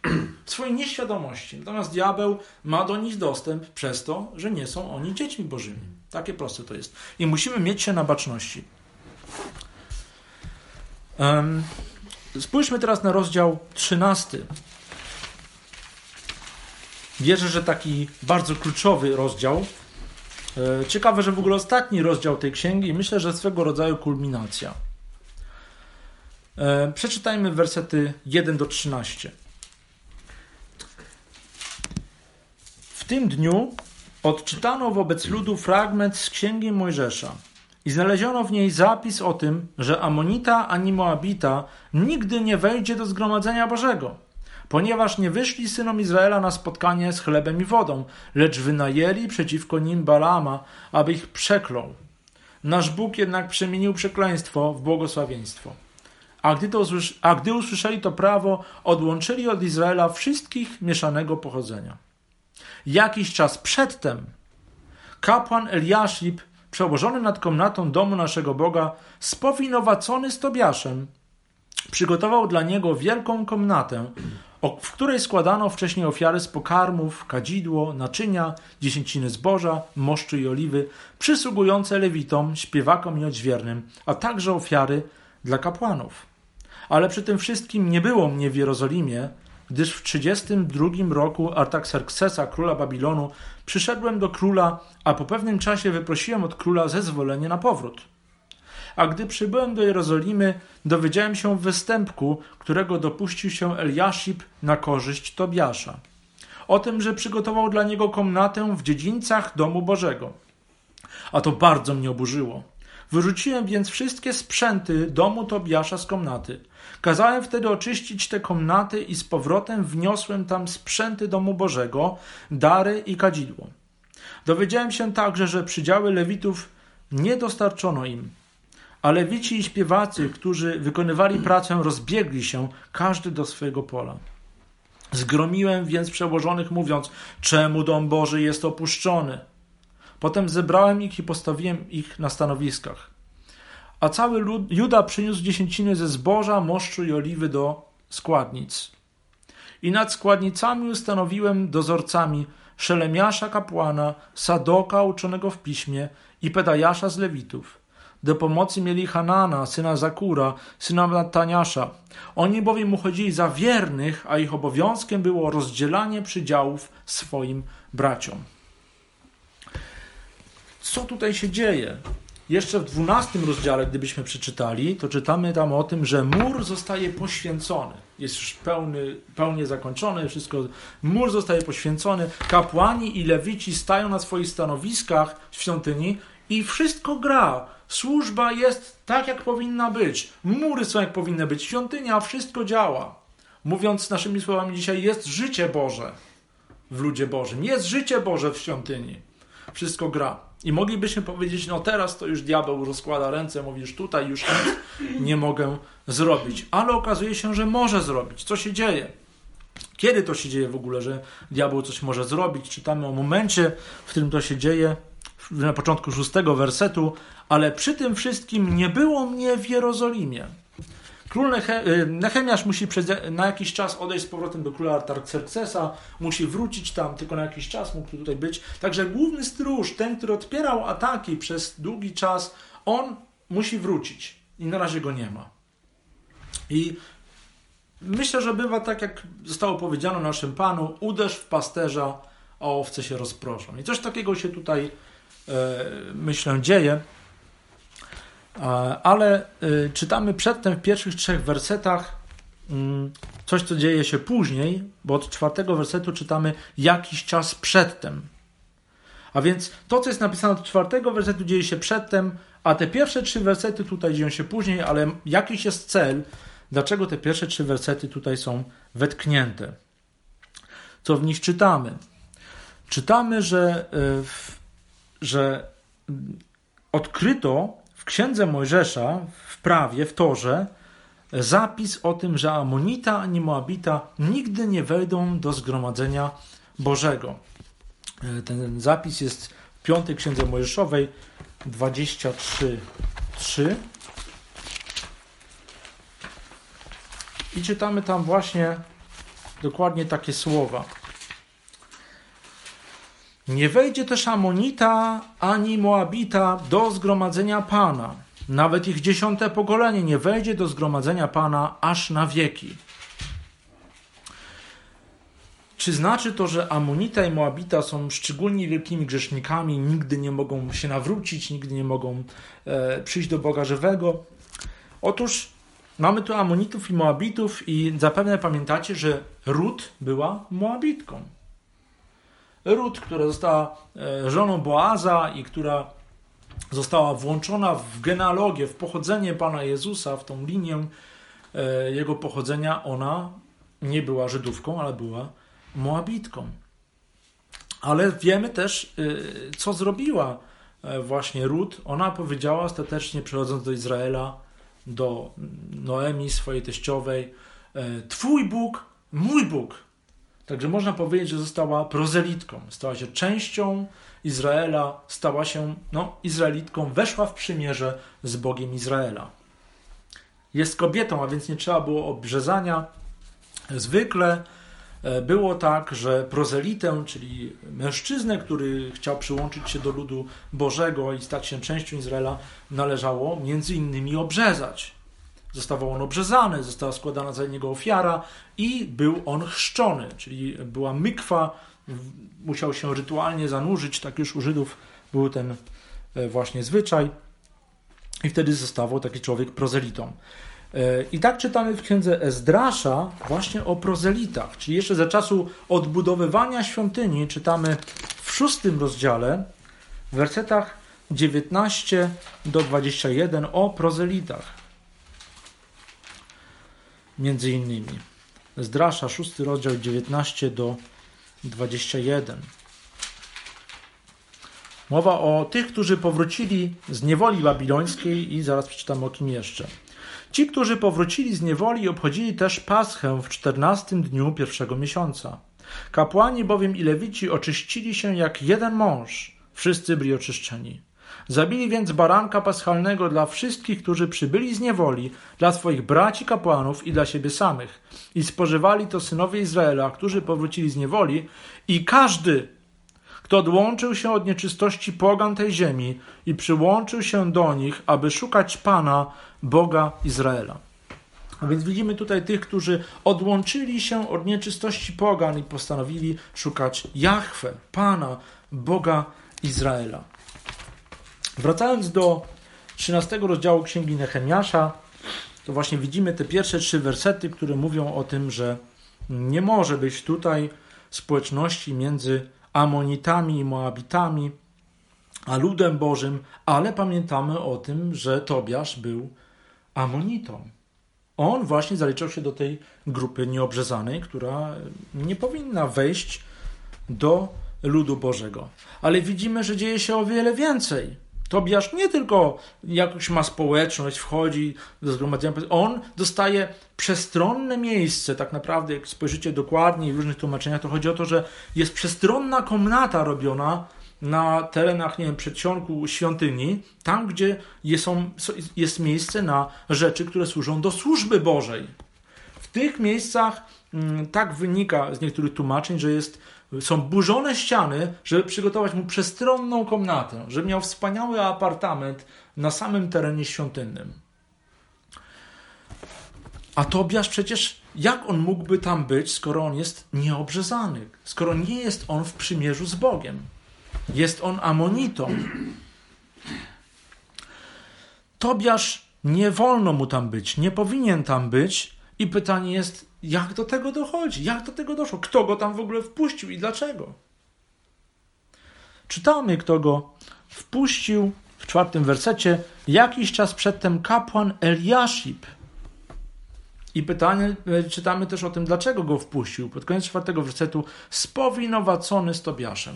W swojej nieświadomości. Natomiast diabeł ma do nich dostęp przez to, że nie są oni dziećmi bożymi. Takie proste to jest. I musimy mieć się na baczności. Spójrzmy teraz na rozdział 13 Wierzę, że taki bardzo kluczowy rozdział. E, ciekawe, że w ogóle ostatni rozdział tej księgi, myślę, że swego rodzaju kulminacja. E, przeczytajmy wersety 1 do 13. W tym dniu odczytano wobec ludu fragment z księgi Mojżesza. I znaleziono w niej zapis o tym, że Amonita ani Moabita nigdy nie wejdzie do zgromadzenia Bożego, ponieważ nie wyszli synom Izraela na spotkanie z chlebem i wodą, lecz wynajęli przeciwko nim Balama, aby ich przeklął. Nasz Bóg jednak przemienił przekleństwo w błogosławieństwo. A gdy, to, a gdy usłyszeli to prawo, odłączyli od Izraela wszystkich mieszanego pochodzenia. Jakiś czas przedtem kapłan Eliaszib, przełożony nad komnatą domu naszego Boga, spowinowacony z Tobiaszem, przygotował dla niego wielką komnatę, w której składano wcześniej ofiary z pokarmów, kadzidło, naczynia, dziesięciny zboża, moszczy i oliwy, przysługujące lewitom, śpiewakom i odźwiernym, a także ofiary dla kapłanów. Ale przy tym wszystkim nie było mnie w Jerozolimie, gdyż w 32 roku Artaxerxesa, króla Babilonu, przyszedłem do króla, a po pewnym czasie wyprosiłem od króla zezwolenie na powrót. A gdy przybyłem do Jerozolimy, dowiedziałem się występku, którego dopuścił się Eliaszib na korzyść Tobiasza. O tym, że przygotował dla niego komnatę w dziedzińcach domu Bożego. A to bardzo mnie oburzyło. Wyrzuciłem więc wszystkie sprzęty domu Tobiasza z komnaty. Kazałem wtedy oczyścić te komnaty i z powrotem wniosłem tam sprzęty domu Bożego, dary i kadzidło. Dowiedziałem się także, że przydziały Lewitów nie dostarczono im, a Lewici i śpiewacy, którzy wykonywali pracę, rozbiegli się, każdy do swojego pola. Zgromiłem więc przełożonych, mówiąc: Czemu dom Boży jest opuszczony? Potem zebrałem ich i postawiłem ich na stanowiskach. A cały lud, Juda przyniósł dziesięciny ze zboża, moszczu i oliwy do składnic. I nad składnicami ustanowiłem dozorcami Szelemiasza kapłana, Sadoka uczonego w piśmie i Pedajasza z Lewitów. Do pomocy mieli Hanana, syna Zakura, syna Nataniasza. Oni bowiem uchodzili za wiernych, a ich obowiązkiem było rozdzielanie przydziałów swoim braciom. Co tutaj się dzieje? Jeszcze w dwunastym rozdziale, gdybyśmy przeczytali, to czytamy tam o tym, że mur zostaje poświęcony. Jest już pełny, pełnie zakończony, wszystko. Mur zostaje poświęcony. Kapłani i lewici stają na swoich stanowiskach w świątyni i wszystko gra. Służba jest tak, jak powinna być. Mury są, jak powinny być. Świątynia, wszystko działa. Mówiąc naszymi słowami dzisiaj, jest życie Boże w ludzie Bożym. Jest życie Boże w świątyni. Wszystko gra. I moglibyśmy powiedzieć, no teraz to już diabeł rozkłada ręce, mówisz tutaj już nic nie mogę zrobić. Ale okazuje się, że może zrobić. Co się dzieje? Kiedy to się dzieje w ogóle, że diabeł coś może zrobić? Czytamy o momencie, w którym to się dzieje, na początku szóstego wersetu, ale przy tym wszystkim nie było mnie w Jerozolimie. Król y, Nehemiasz musi na jakiś czas odejść z powrotem do króla Artaxerxesa, musi wrócić tam, tylko na jakiś czas mógł tutaj być. Także główny stróż, ten, który odpierał ataki przez długi czas, on musi wrócić i na razie go nie ma. I myślę, że bywa tak, jak zostało powiedziane naszym Panu, uderz w pasterza, a owce się rozproszą. I coś takiego się tutaj, myślę, dzieje. Ale y, czytamy przedtem w pierwszych trzech wersetach mm, coś, co dzieje się później, bo od czwartego wersetu czytamy jakiś czas przedtem. A więc to, co jest napisane od czwartego wersetu, dzieje się przedtem, a te pierwsze trzy wersety tutaj dzieją się później, ale jakiś jest cel, dlaczego te pierwsze trzy wersety tutaj są wetknięte. Co w nich czytamy? Czytamy, że, y, że odkryto w księdze Mojżesza, w prawie, w Torze, zapis o tym, że Amonita ani Moabita nigdy nie wejdą do zgromadzenia Bożego. E, ten zapis jest w piątej księdze Mojżeszowej 23:3. I czytamy tam właśnie dokładnie takie słowa. Nie wejdzie też Amonita ani Moabita do zgromadzenia Pana. Nawet ich dziesiąte pokolenie nie wejdzie do zgromadzenia Pana aż na wieki. Czy znaczy to, że Amonita i Moabita są szczególnie wielkimi grzesznikami, nigdy nie mogą się nawrócić, nigdy nie mogą e, przyjść do Boga żywego? Otóż mamy tu Amonitów i Moabitów i zapewne pamiętacie, że Rut była Moabitką. Rut, która została e, żoną Boaza i która została włączona w genealogię, w pochodzenie Pana Jezusa, w tą linię e, jego pochodzenia, ona nie była Żydówką, ale była Moabitką. Ale wiemy też, e, co zrobiła właśnie Rut. Ona powiedziała ostatecznie, przychodząc do Izraela, do Noemi, swojej teściowej, Twój Bóg, mój Bóg. Także można powiedzieć, że została prozelitką, stała się częścią Izraela, stała się no, Izraelitką, weszła w przymierze z Bogiem Izraela. Jest kobietą, a więc nie trzeba było obrzezania. Zwykle e, było tak, że prozelitę, czyli mężczyznę, który chciał przyłączyć się do ludu Bożego i stać się częścią Izraela, należało między innymi obrzezać. Zostawał on obrzezany, została składana za niego ofiara i był on chrzczony, czyli była mykwa, musiał się rytualnie zanurzyć, tak już u Żydów był ten e, właśnie zwyczaj. I wtedy zostawał taki człowiek prozelitą. E, I tak czytamy w księdze Ezdrasza właśnie o prozelitach, czyli jeszcze za czasu odbudowywania świątyni czytamy w szóstym rozdziale, w wersetach 19 do 21 o prozelitach między innymi. Zdrasza, szósty rozdział, 19 do 21. Mowa o tych, którzy powrócili z niewoli babilońskiej i zaraz przeczytamy o kim jeszcze. Ci, którzy powrócili z niewoli, obchodzili też Paschę w czternastym dniu pierwszego miesiąca. Kapłani bowiem i lewici oczyścili się jak jeden mąż, wszyscy byli oczyszczeni. Zabili więc baranka paschalnego dla wszystkich, którzy przybyli z niewoli, dla swoich braci kapłanów i dla siebie samych. I spożywali to synowie Izraela, którzy powrócili z niewoli, i każdy, kto odłączył się od nieczystości pogan tej ziemi i przyłączył się do nich, aby szukać Pana, Boga Izraela. A więc widzimy tutaj tych, którzy odłączyli się od nieczystości pogan i postanowili szukać Jahwe, Pana, Boga Izraela. Wracając do 13 rozdziału Księgi Nehemiasza, to właśnie widzimy te pierwsze trzy wersety, które mówią o tym, że nie może być tutaj społeczności między Amonitami i Moabitami, a ludem Bożym, ale pamiętamy o tym, że Tobiasz był Amonitą. On właśnie zaliczał się do tej grupy nieobrzezanej, która nie powinna wejść do ludu Bożego. Ale widzimy, że dzieje się o wiele więcej. Tobiasz nie tylko jakoś ma społeczność, wchodzi do zgromadzenia, on dostaje przestronne miejsce, tak naprawdę, jak spojrzycie dokładniej w różnych tłumaczeniach, to chodzi o to, że jest przestronna komnata robiona na terenach, nie wiem, przedsionku świątyni, tam, gdzie jest, jest miejsce na rzeczy, które służą do służby Bożej. W tych miejscach mm, tak wynika z niektórych tłumaczeń, że jest są burzone ściany, żeby przygotować mu przestronną komnatę, żeby miał wspaniały apartament na samym terenie świątynnym. A Tobiasz przecież, jak on mógłby tam być, skoro on jest nieobrzezany, skoro nie jest on w przymierzu z Bogiem? Jest on amonitą. Tobiasz nie wolno mu tam być, nie powinien tam być, i pytanie jest, jak do tego dochodzi? Jak do tego doszło? Kto go tam w ogóle wpuścił i dlaczego? Czytamy, kto go wpuścił w czwartym wersecie. Jakiś czas przedtem kapłan Eliaszib. I pytanie, e, czytamy też o tym, dlaczego go wpuścił. Pod koniec czwartego wersetu spowinowacony z Tobiaszem.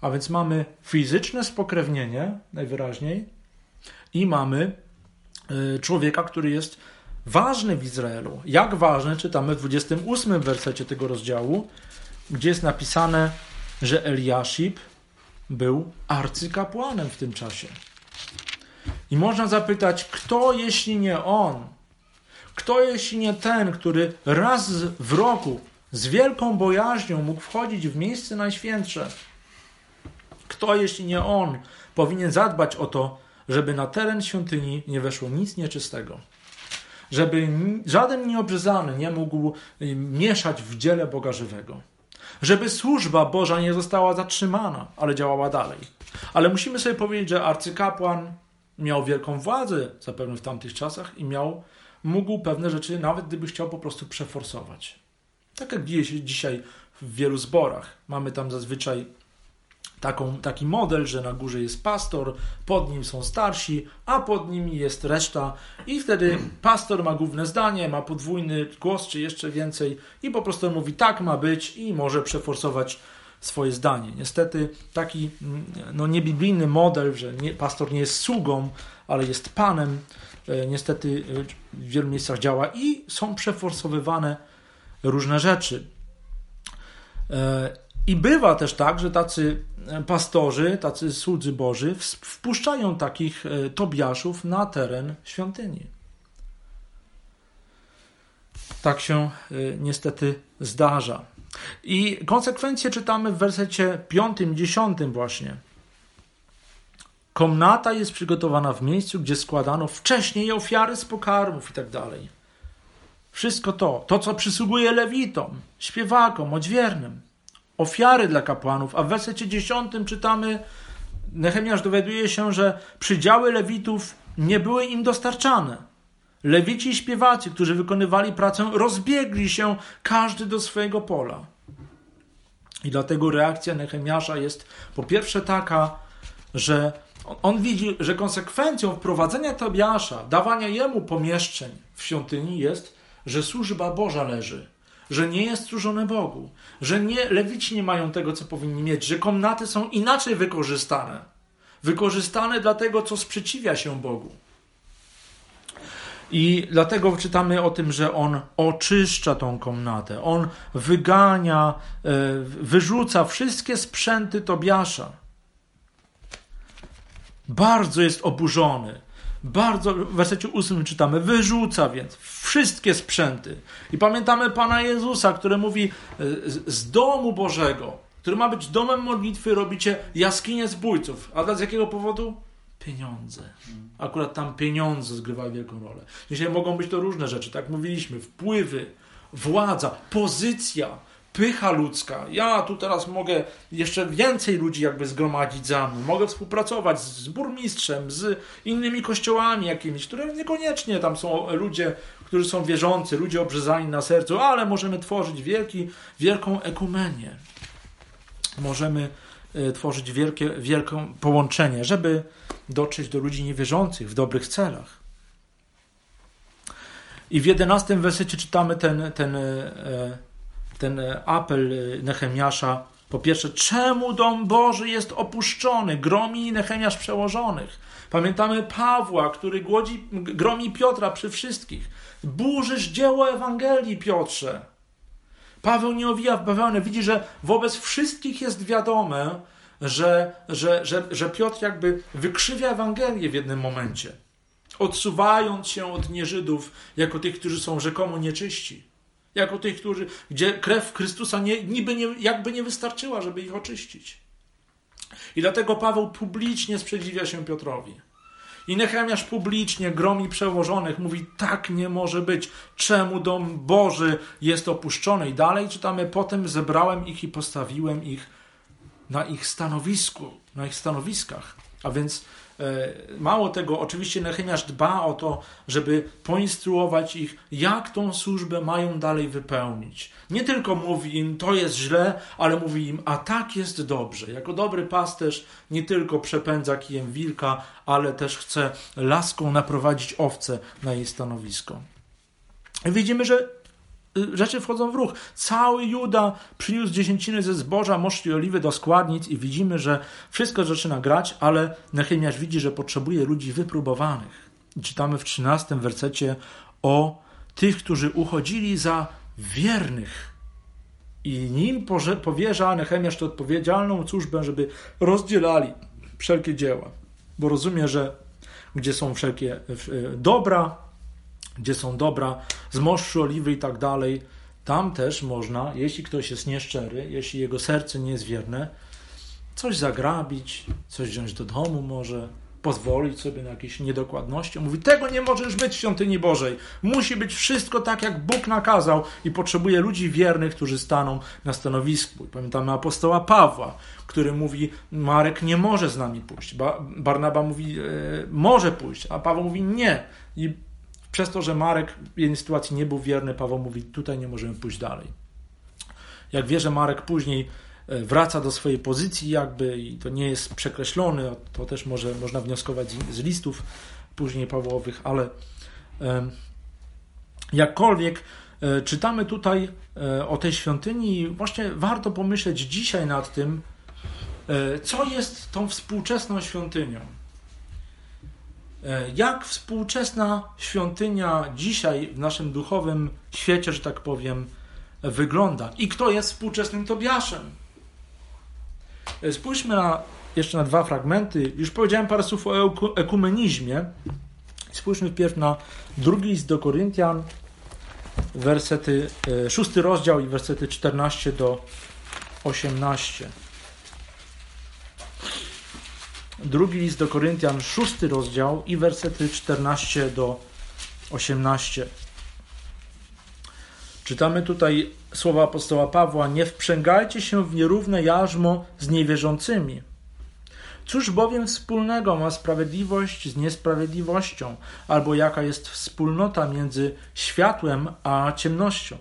A więc mamy fizyczne spokrewnienie, najwyraźniej, i mamy e, człowieka, który jest ważny w Izraelu. Jak ważny, czytamy w 28 wersecie tego rozdziału, gdzie jest napisane, że Eliaszib był arcykapłanem w tym czasie. I można zapytać, kto jeśli nie on? Kto jeśli nie ten, który raz w roku z wielką bojaźnią mógł wchodzić w miejsce najświętsze? Kto jeśli nie on powinien zadbać o to, żeby na teren świątyni nie weszło nic nieczystego? Żeby żaden nieobrzezany nie mógł y, mieszać w dziele Boga żywego. Żeby służba Boża nie została zatrzymana, ale działała dalej. Ale musimy sobie powiedzieć, że arcykapłan miał wielką władzę zapewne w tamtych czasach i miał, mógł pewne rzeczy, nawet gdyby chciał po prostu przeforsować. Tak jak dzieje się dzisiaj w wielu zborach. Mamy tam zazwyczaj taką, taki model, że na górze jest pastor, pod nim są starsi, a pod nimi jest reszta i wtedy pastor ma główne zdanie, ma podwójny głos czy jeszcze więcej i po prostu mówi tak ma być i może przeforsować swoje zdanie. Niestety taki mm, no, niebiblijny model, że nie, pastor nie jest sługą, ale jest panem, e, niestety e, w wielu miejscach działa i są przeforsowywane różne rzeczy. E, I bywa też tak, że tacy pastorzy, tacy słudzy Boży wpuszczają takich Tobiaszów na teren świątyni. Tak się niestety zdarza. I konsekwencje czytamy w wersecie 5-10 właśnie. Komnata jest przygotowana w miejscu, gdzie składano wcześniej ofiary z pokarmów i tak dalej. Wszystko to, to co przysługuje lewitom, śpiewakom, odźwiernym, ofiary dla kapłanów, a w wersecie 10 czytamy, Nehemiasz dowiaduje się, że przydziały lewitów nie były im dostarczane. Lewici i śpiewacy, którzy wykonywali pracę, rozbiegli się każdy do swojego pola. I dlatego reakcja Nehemiasza jest po pierwsze taka, że on widzi, że konsekwencją wprowadzenia Tobiasza, dawania jemu pomieszczeń w świątyni jest, że służba Boża leży, że nie jest służone Bogu, że nie, lewici nie mają tego, co powinni mieć, że komnaty są inaczej wykorzystane. Wykorzystane dla tego, co sprzeciwia się Bogu. I dlatego czytamy o tym, że on oczyszcza tą komnatę, on wygania, e, wyrzuca wszystkie sprzęty Tobiasza. Bardzo jest oburzony. Bardzo, w wersecie 8 czytamy, wyrzuca więc wszystkie sprzęty. I pamiętamy Pana Jezusa, który mówi e, z domu Bożego, który ma być domem modlitwy, robicie jaskinię zbójców. A z jakiego powodu? pieniądze. Akurat tam pieniądze zgrywają wielką rolę. Dzisiaj mogą być to różne rzeczy, tak mówiliśmy, wpływy, władza, pozycja, pycha ludzka. Ja tu teraz mogę jeszcze więcej ludzi jakby zgromadzić za mną. Mogę współpracować z burmistrzem, z innymi kościołami jakimiś, które niekoniecznie tam są ludzie, którzy są wierzący, ludzie obrzezani na sercu, ale możemy tworzyć wielki, wielką ekumenię. Możemy e, tworzyć wielkie, wielkie połączenie, żeby dotrzeć do ludzi niewierzących w dobrych celach. I w jedenastym wersecie czytamy ten, ten, e, ten apel Nehemiasza. Po pierwsze, czemu dom Boży jest opuszczony? Gromi Nehemiasz przełożonych. Pamiętamy Pawła, który głodzi, gromi Piotra przy wszystkich. Burzysz dzieło Ewangelii, Piotrze. Paweł nie owija w bawełnę. Widzi, że wobec wszystkich jest wiadome, że, że, że, że Piotr jakby wykrzywia Ewangelię w jednym momencie, odsuwając się od nieżydów jako tych, którzy są rzekomo nieczyści. Jako tych, którzy, gdzie krew Chrystusa nie, niby nie, jakby nie wystarczyła, żeby ich oczyścić. I dlatego Paweł publicznie sprzeciwia się Piotrowi. I Nehemiasz publicznie gromi przełożonych, mówi: Tak nie może być. Czemu dom Boży jest opuszczony? I dalej czytamy: Potem zebrałem ich i postawiłem ich na ich stanowisku, na ich stanowiskach. A więc mało tego, oczywiście Nehemiasz dba o to, żeby poinstruować ich, jak tą służbę mają dalej wypełnić. Nie tylko mówi im, to jest źle, ale mówi im, a tak jest dobrze. Jako dobry pasterz nie tylko przepędza kijem wilka, ale też chce laską naprowadzić owce na jej stanowisko. Widzimy, że rzeczy wchodzą w ruch. Cały Juda przyniósł dziesięciny ze zboża, mosztu i oliwy do składnic i widzimy, że wszystko zaczyna grać, ale Nehemiasz widzi, że potrzebuje ludzi wypróbowanych. Czytamy w 13 wersecie o tych, którzy uchodzili za wiernych. I nim powierza Nehemiasz tę odpowiedzialną służbę, żeby rozdzielali wszelkie dzieła. Bo rozumie, że gdzie są wszelkie y, dobra, gdzie są dobra z moszczu, oliwy i tak dalej, tam też można, jeśli ktoś jest nieszczery, jeśli jego serce nie jest wierne, coś zagrabić, coś wziąć do domu może, pozwolić sobie na jakieś niedokładności. On mówi, tego nie możesz być w świątyni Bożej. Musi być wszystko tak, jak Bóg nakazał i potrzebuje ludzi wiernych, którzy staną na stanowisku. pamiętamy apostoła Pawła, który mówi, Marek nie może z nami pójść. Barnaba mówi, e, może pójść, a Paweł mówi nie. I przez to, że Marek w jednej sytuacji nie był wierny, Paweł mówi, tutaj nie możemy pójść dalej. Jak wie, że Marek później e, wraca do swojej pozycji jakby i to nie jest przekreślony, to też może, można wnioskować z, z listów później Pawłowych, ale jakkolwiek e, czytamy tutaj e, o tej świątyni właśnie warto pomyśleć dzisiaj nad tym, co jest tą współczesną świątynią. Jak współczesna świątynia dzisiaj w naszym duchowym świecie, że tak powiem, wygląda i kto jest współczesnym Tobiaszem. E, spójrzmy na, jeszcze na dwa fragmenty. Już powiedziałem parę słów o ekumenizmie. Spójrzmy wpierw na drugi list do Koryntian, wersety, e, szósty rozdział i wersety 14 do 18. Drugi list do Koryntian, szósty rozdział i wersety 14 do 18. Czytamy tutaj słowa apostoła Pawła: Nie wprzęgajcie się w nierówne jarzmo z niewierzącymi. Cóż bowiem wspólnego ma sprawiedliwość z niesprawiedliwością, albo jaka jest wspólnota między światłem a ciemnością?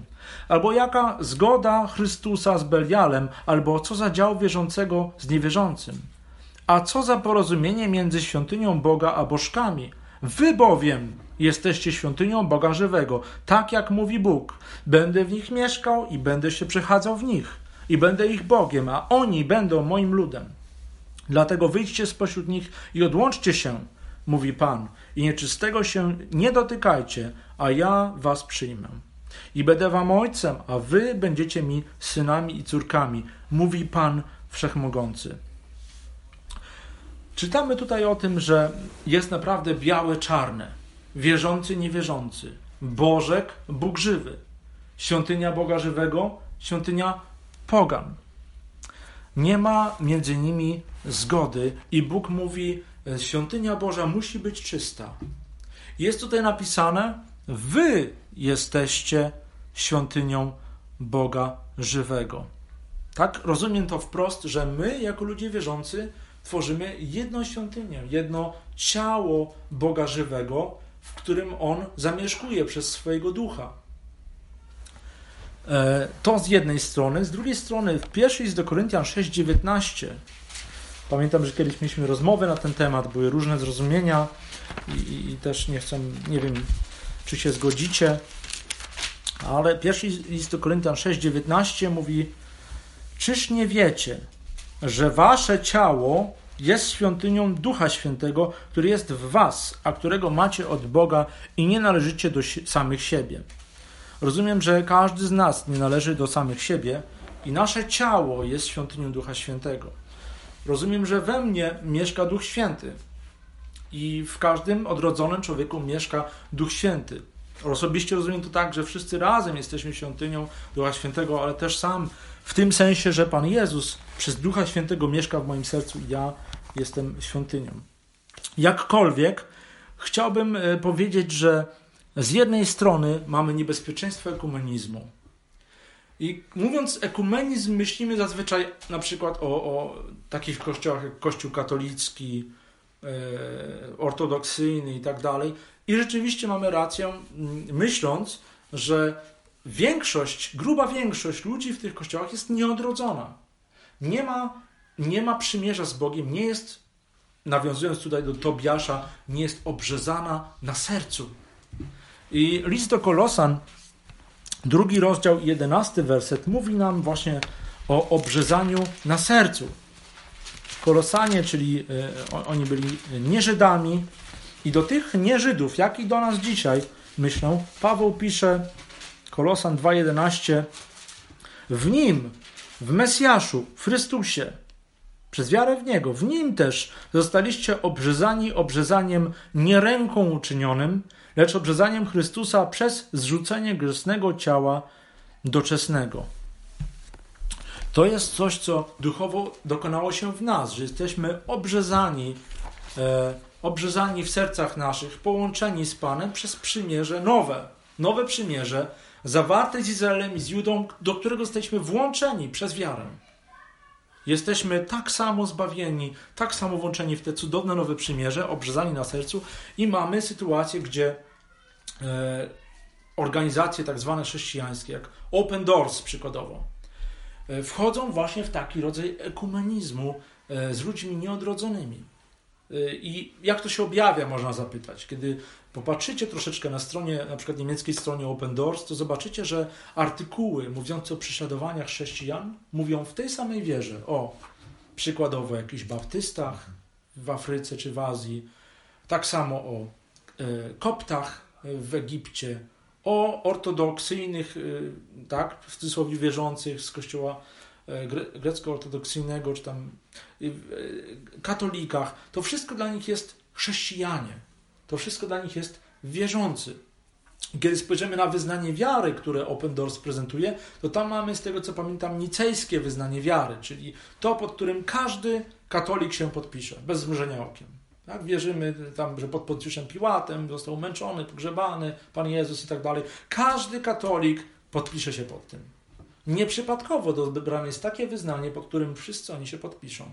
Albo jaka zgoda Chrystusa z Belialem, albo co za dział wierzącego z niewierzącym? A co za porozumienie między świątynią Boga a bożkami? Wy bowiem jesteście świątynią Boga żywego, tak jak mówi Bóg. Będę w nich mieszkał i będę się przechadzał w nich i będę ich Bogiem, a oni będą moim ludem. Dlatego wyjdźcie spośród nich i odłączcie się, mówi Pan, i nieczystego się nie dotykajcie, a ja was przyjmę. I będę wam ojcem, a wy będziecie mi synami i córkami, mówi Pan Wszechmogący. Czytamy tutaj o tym, że jest naprawdę białe-czarne wierzący, niewierzący, Bożek, Bóg żywy, świątynia Boga żywego, świątynia pogan. Nie ma między nimi zgody i Bóg mówi, świątynia Boża musi być czysta. Jest tutaj napisane, wy jesteście świątynią Boga żywego. Tak, rozumiem to wprost, że my, jako ludzie wierzący, tworzymy jedną świątynię, jedno ciało Boga żywego, w którym on zamieszkuje przez swojego ducha. E, to z jednej strony. Z drugiej strony, w pierwszej list do Koryntian 6,19 pamiętam, że kiedyś mieliśmy rozmowę na ten temat, były różne zrozumienia i, i też nie chcę, nie wiem, czy się zgodzicie, ale pierwszy list do Koryntian 6,19 mówi Czyż nie wiecie, że wasze ciało jest świątynią Ducha Świętego, który jest w Was, a którego macie od Boga i nie należycie do samych siebie. Rozumiem, że każdy z nas nie należy do samych siebie i nasze ciało jest świątynią Ducha Świętego. Rozumiem, że we mnie mieszka Duch Święty i w każdym odrodzonym człowieku mieszka Duch Święty. Osobiście rozumiem to tak, że wszyscy razem jesteśmy świątynią Ducha Świętego, ale też sam w tym sensie, że Pan Jezus przez Ducha Świętego mieszka w moim sercu i ja jestem świątynią. Jakkolwiek chciałbym e, powiedzieć, że z jednej strony mamy niebezpieczeństwo ekumenizmu. I mówiąc ekumenizm, myślimy zazwyczaj na przykład o, o takich kościołach jak Kościół katolicki, e, ortodoksyjny i tak dalej. I rzeczywiście mamy rację, myśląc, że większość, gruba większość ludzi w tych kościołach jest nieodrodzona. Nie ma nie ma przymierza z Bogiem, nie jest, nawiązując tutaj do Tobiasza, nie jest obrzezana na sercu. I list do Kolosan, drugi rozdział, jedenasty werset, mówi nam właśnie o obrzezaniu na sercu. Kolosanie, czyli y, oni byli nieżydami, i do tych nieżydów, jak i do nas dzisiaj, myślę, Paweł pisze, Kolosan 2,11, w nim, w Mesjaszu, w Chrystusie, przez wiarę w Niego, w Nim też zostaliście obrzezani obrzezaniem nie ręką uczynionym, lecz obrzezaniem Chrystusa przez zrzucenie grzesznego ciała doczesnego. To jest coś, co duchowo dokonało się w nas, że jesteśmy obrzezani, e, obrzezani w sercach naszych, połączeni z Panem przez przymierze nowe, nowe przymierze, zawarte z Izraelem i z Judą, do którego jesteśmy włączeni przez wiarę. Jesteśmy tak samo zbawieni, tak samo włączeni w te cudowne nowe przymierze, obrzezani na sercu i mamy sytuację, gdzie e, organizacje tak zwane chrześcijańskie, jak Open Doors przykładowo, e, wchodzą właśnie w taki rodzaj ekumenizmu e, z ludźmi nieodrodzonymi. E, I jak to się objawia, można zapytać. Kiedy popatrzycie troszeczkę na stronie, na przykład niemieckiej stronie Open Doors, to zobaczycie, że artykuły mówiące o prześladowaniach chrześcijan mówią w tej samej wierze. O przykładowo jakichś baptystach w Afryce czy w Azji, tak samo o koptach w Egipcie, o ortodoksyjnych, y, tak, w cudzysłowie wierzących z kościoła e, grecko-ortodoksyjnego, czy tam katolikach, to wszystko dla nich jest chrześcijanie. To wszystko dla nich jest wierzący. Kiedy spojrzymy na wyznanie wiary, które Open Doors prezentuje, to tam mamy, z tego co pamiętam, nicejskie wyznanie wiary, czyli to, pod którym każdy katolik się podpisze, bez zmrużenia okiem. Tak? Wierzymy tam, że pod Poncjuszem Piłatem został męczony, pogrzebany Pan Jezus i tak dalej. Każdy katolik podpisze się pod tym. Nieprzypadkowo dobrane jest takie wyznanie, pod którym wszyscy oni się podpiszą.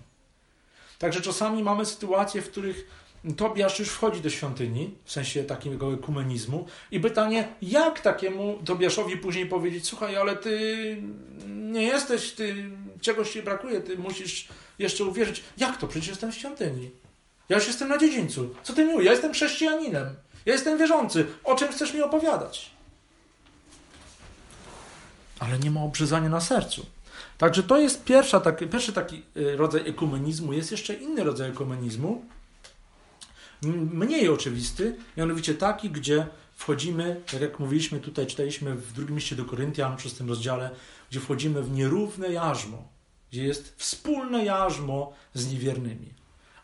Także czasami mamy sytuacje, w których Tobiasz już wchodzi do świątyni, w sensie takiego ekumenizmu, i pytanie, jak takiemu Tobiaszowi później powiedzieć, słuchaj, ale ty nie jesteś, ty czegoś ci brakuje, ty musisz jeszcze uwierzyć. Jak to? Przecież jestem w świątyni. Ja już jestem na dziedzińcu. Co ty mówisz? Ja jestem chrześcijaninem. Ja jestem wierzący. O czym chcesz mi opowiadać? Ale nie ma obrzezania na sercu. Także to jest pierwsza, taki, pierwszy taki y, rodzaj ekumenizmu. Jest jeszcze inny rodzaj ekumenizmu, mniej oczywisty, mianowicie taki, gdzie wchodzimy, tak jak mówiliśmy tutaj, czytaliśmy w drugim liście do Koryntian, w szóstym rozdziale, gdzie wchodzimy w nierówne jarzmo, gdzie jest wspólne jarzmo z niewiernymi.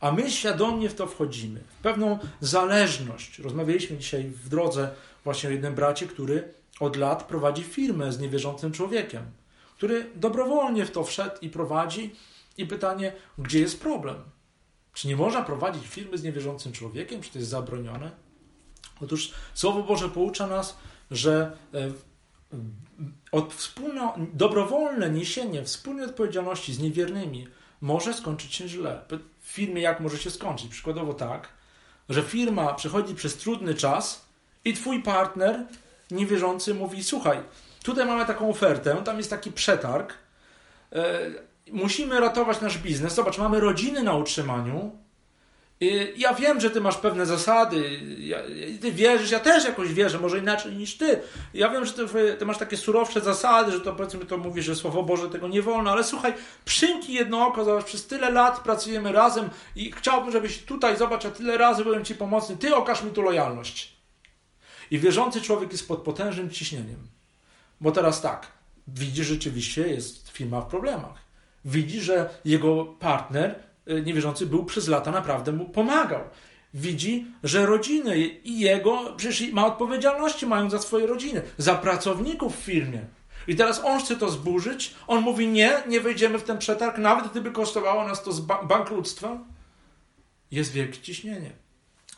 A my świadomie w to wchodzimy, w pewną zależność. Rozmawialiśmy dzisiaj w drodze właśnie o jednym bracie, który od lat prowadzi firmę z niewierzącym człowiekiem, który dobrowolnie w to wszedł i prowadzi. I pytanie, gdzie jest problem? Czy nie można prowadzić firmy z niewierzącym człowiekiem? Czy to jest zabronione? Otóż Słowo Boże poucza nas, że e, od wspólno, dobrowolne niesienie wspólnej odpowiedzialności z niewiernymi może skończyć się źle w firmie jak może się skończyć. Przykładowo tak, że firma przechodzi przez trudny czas i twój partner niewierzący mówi: Słuchaj, tutaj mamy taką ofertę, tam jest taki przetarg. Musimy ratować nasz biznes. Zobacz, mamy rodziny na utrzymaniu, ja wiem, że ty masz pewne zasady, ty wierzysz, ja też jakoś wierzę, może inaczej niż ty. Ja wiem, że ty, ty, masz takie surowsze zasady, że to powiedzmy to mówisz, że Słowo Boże tego nie wolno, ale słuchaj, przymknij jedno oko, zobacz, przez tyle lat pracujemy razem i chciałbym, żebyś tutaj, zobacz, a tyle razy byłem ci pomocny, ty okaż mi tu lojalność. I wierzący człowiek jest pod potężnym ciśnieniem. Bo teraz tak, widzi rzeczywiście, jest firma w problemach. Widzi, że jego partner Y, niewierzący był przez lata naprawdę mu pomagał. Widzi, że rodziny i jego przecież ma odpowiedzialności, mają za swoje rodziny, za pracowników w firmie. I teraz on chce to zburzyć. On mówi: Nie, nie wejdziemy w ten przetarg, nawet gdyby kosztowało nas to bankructwa. Jest wielkie ciśnienie.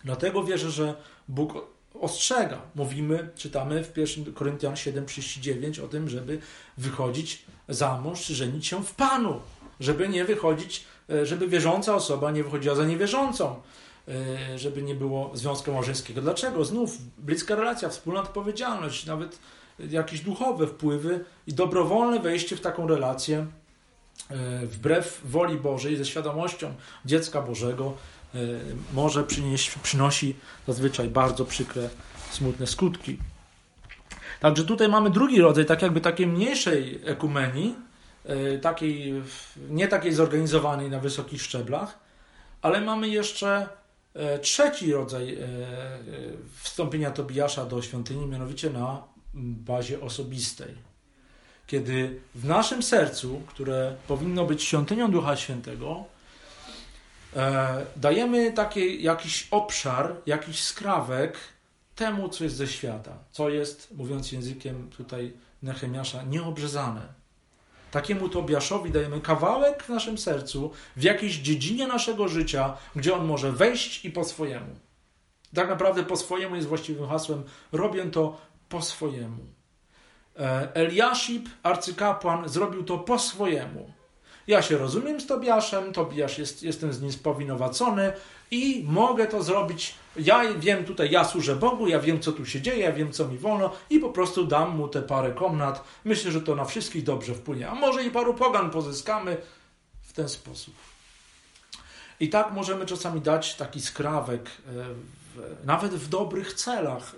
Dlatego wierzę, że Bóg ostrzega. Mówimy, czytamy w 1 Koryntian 7,39 o tym, żeby wychodzić za mąż, żenić się w Panu, żeby nie wychodzić E, żeby wierząca osoba nie wychodziła za niewierzącą, e, żeby nie było związku małżeńskiego. Dlaczego? Znów bliska relacja, wspólna odpowiedzialność, nawet jakieś duchowe wpływy i dobrowolne wejście w taką relację e, wbrew woli Bożej, ze świadomością dziecka Bożego, może przynieść, przynosi zazwyczaj bardzo przykre, smutne skutki. Także tutaj mamy drugi rodzaj, tak jakby takiej mniejszej ekumenii, E, takiej, nie takiej zorganizowanej na wysokich szczeblach, ale mamy jeszcze e, trzeci rodzaj e, wstąpienia Tobiasza do świątyni, mianowicie na bazie osobistej. Kiedy w naszym sercu, które powinno być świątynią Ducha Świętego, dajemy taki jakiś obszar, jakiś skrawek temu, co jest ze świata, co jest, mówiąc językiem tutaj Nehemiasza, nieobrzezane Takiemu Tobiaszowi dajemy kawałek w naszym sercu, w jakiejś dziedzinie naszego życia, gdzie on może wejść i po swojemu. Tak naprawdę po swojemu jest właściwym hasłem. Robię to po swojemu. E, Eliaszib, arcykapłan, zrobił to po swojemu. Ja się rozumiem z Tobiaszem, Tobiasz jest, jestem z nim spowinowacony i mogę to zrobić. Ja wiem tutaj, ja służę Bogu, ja wiem co tu się dzieje, ja wiem co mi wolno i po prostu dam mu te parę komnat. Myślę, że to na wszystkich dobrze wpłynie. A może i paru pogan pozyskamy w ten sposób. I tak możemy czasami dać taki skrawek, e, nawet w dobrych celach,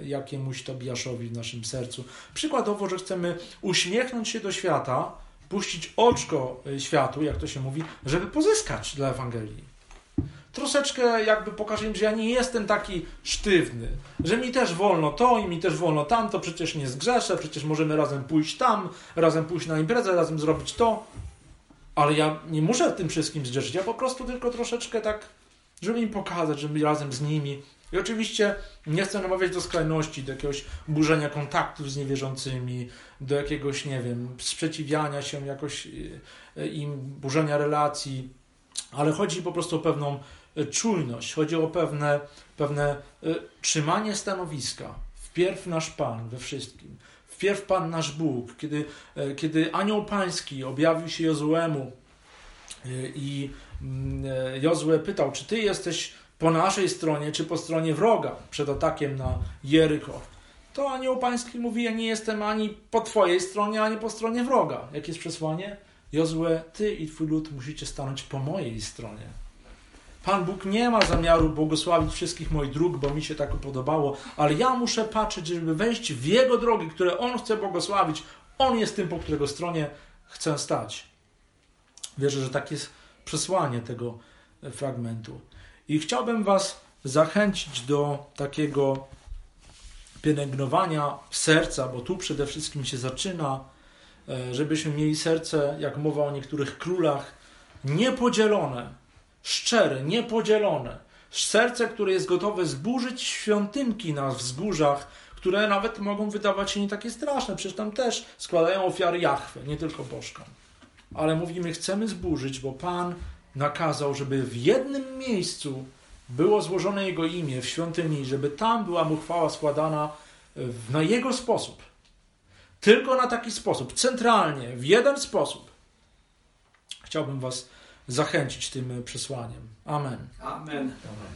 e, jakiemuś Tobiaszowi w naszym sercu. Przykładowo, że chcemy uśmiechnąć się do świata, puścić oczko e, światu, jak to się mówi, żeby pozyskać dla Ewangelii. Troszeczkę jakby pokażę im, że ja nie jestem taki sztywny, że mi też wolno to i mi też wolno tamto, przecież nie zgrzeszę, przecież możemy razem pójść tam, razem pójść na imprezę, razem zrobić to. Ale ja nie muszę tym wszystkim zdzierżyć. Ja po prostu tylko troszeczkę tak, żeby im pokazać, żeby razem z nimi. I oczywiście nie chcę namawiać do skrajności, do jakiegoś burzenia kontaktów z niewierzącymi, do jakiegoś, nie wiem, sprzeciwiania się jakoś e, im, burzenia relacji, ale chodzi po prostu o pewną czujność, chodzi o pewne, pewne e, trzymanie stanowiska. Wpierw nasz Pan we wszystkim Wpierw Pan nasz Bóg, kiedy, e, kiedy anioł pański objawił się Jozuemu e, i mm, Jozue pytał, czy ty jesteś po naszej stronie, czy po stronie wroga przed atakiem na Jericho. To anioł pański mówi, ja nie jestem ani po twojej stronie, ani po stronie wroga. Jakie jest przesłanie? Jozue, ty i twój lud musicie stanąć po mojej stronie. Pan Bóg nie ma zamiaru błogosławić wszystkich moich dróg, bo mi się tak podobało, ale ja muszę patrzeć, żeby wejść w Jego drogi, które On chce błogosławić. On jest tym, po którego stronie chcę stać. Wierzę, że tak jest przesłanie tego fragmentu. I chciałbym Was zachęcić do takiego pielęgnowania serca, bo tu przede wszystkim się zaczyna, e, żebyśmy mieli serce, jak mowa o niektórych królach, niepodzielone szczere, niepodzielone. Serce, które jest gotowe zburzyć świątynki na wzgórzach, które nawet mogą wydawać się nie takie straszne. Przecież tam też składają ofiary Jachwę, nie tylko bożkom. Ale mówimy, chcemy zburzyć, bo Pan nakazał, żeby w jednym miejscu było złożone Jego imię w świątyni, żeby tam była mu chwała składana na Jego sposób. Tylko na taki sposób, centralnie, w jeden sposób. Chciałbym Was zachęcić tym przesłaniem. Amen. Amen.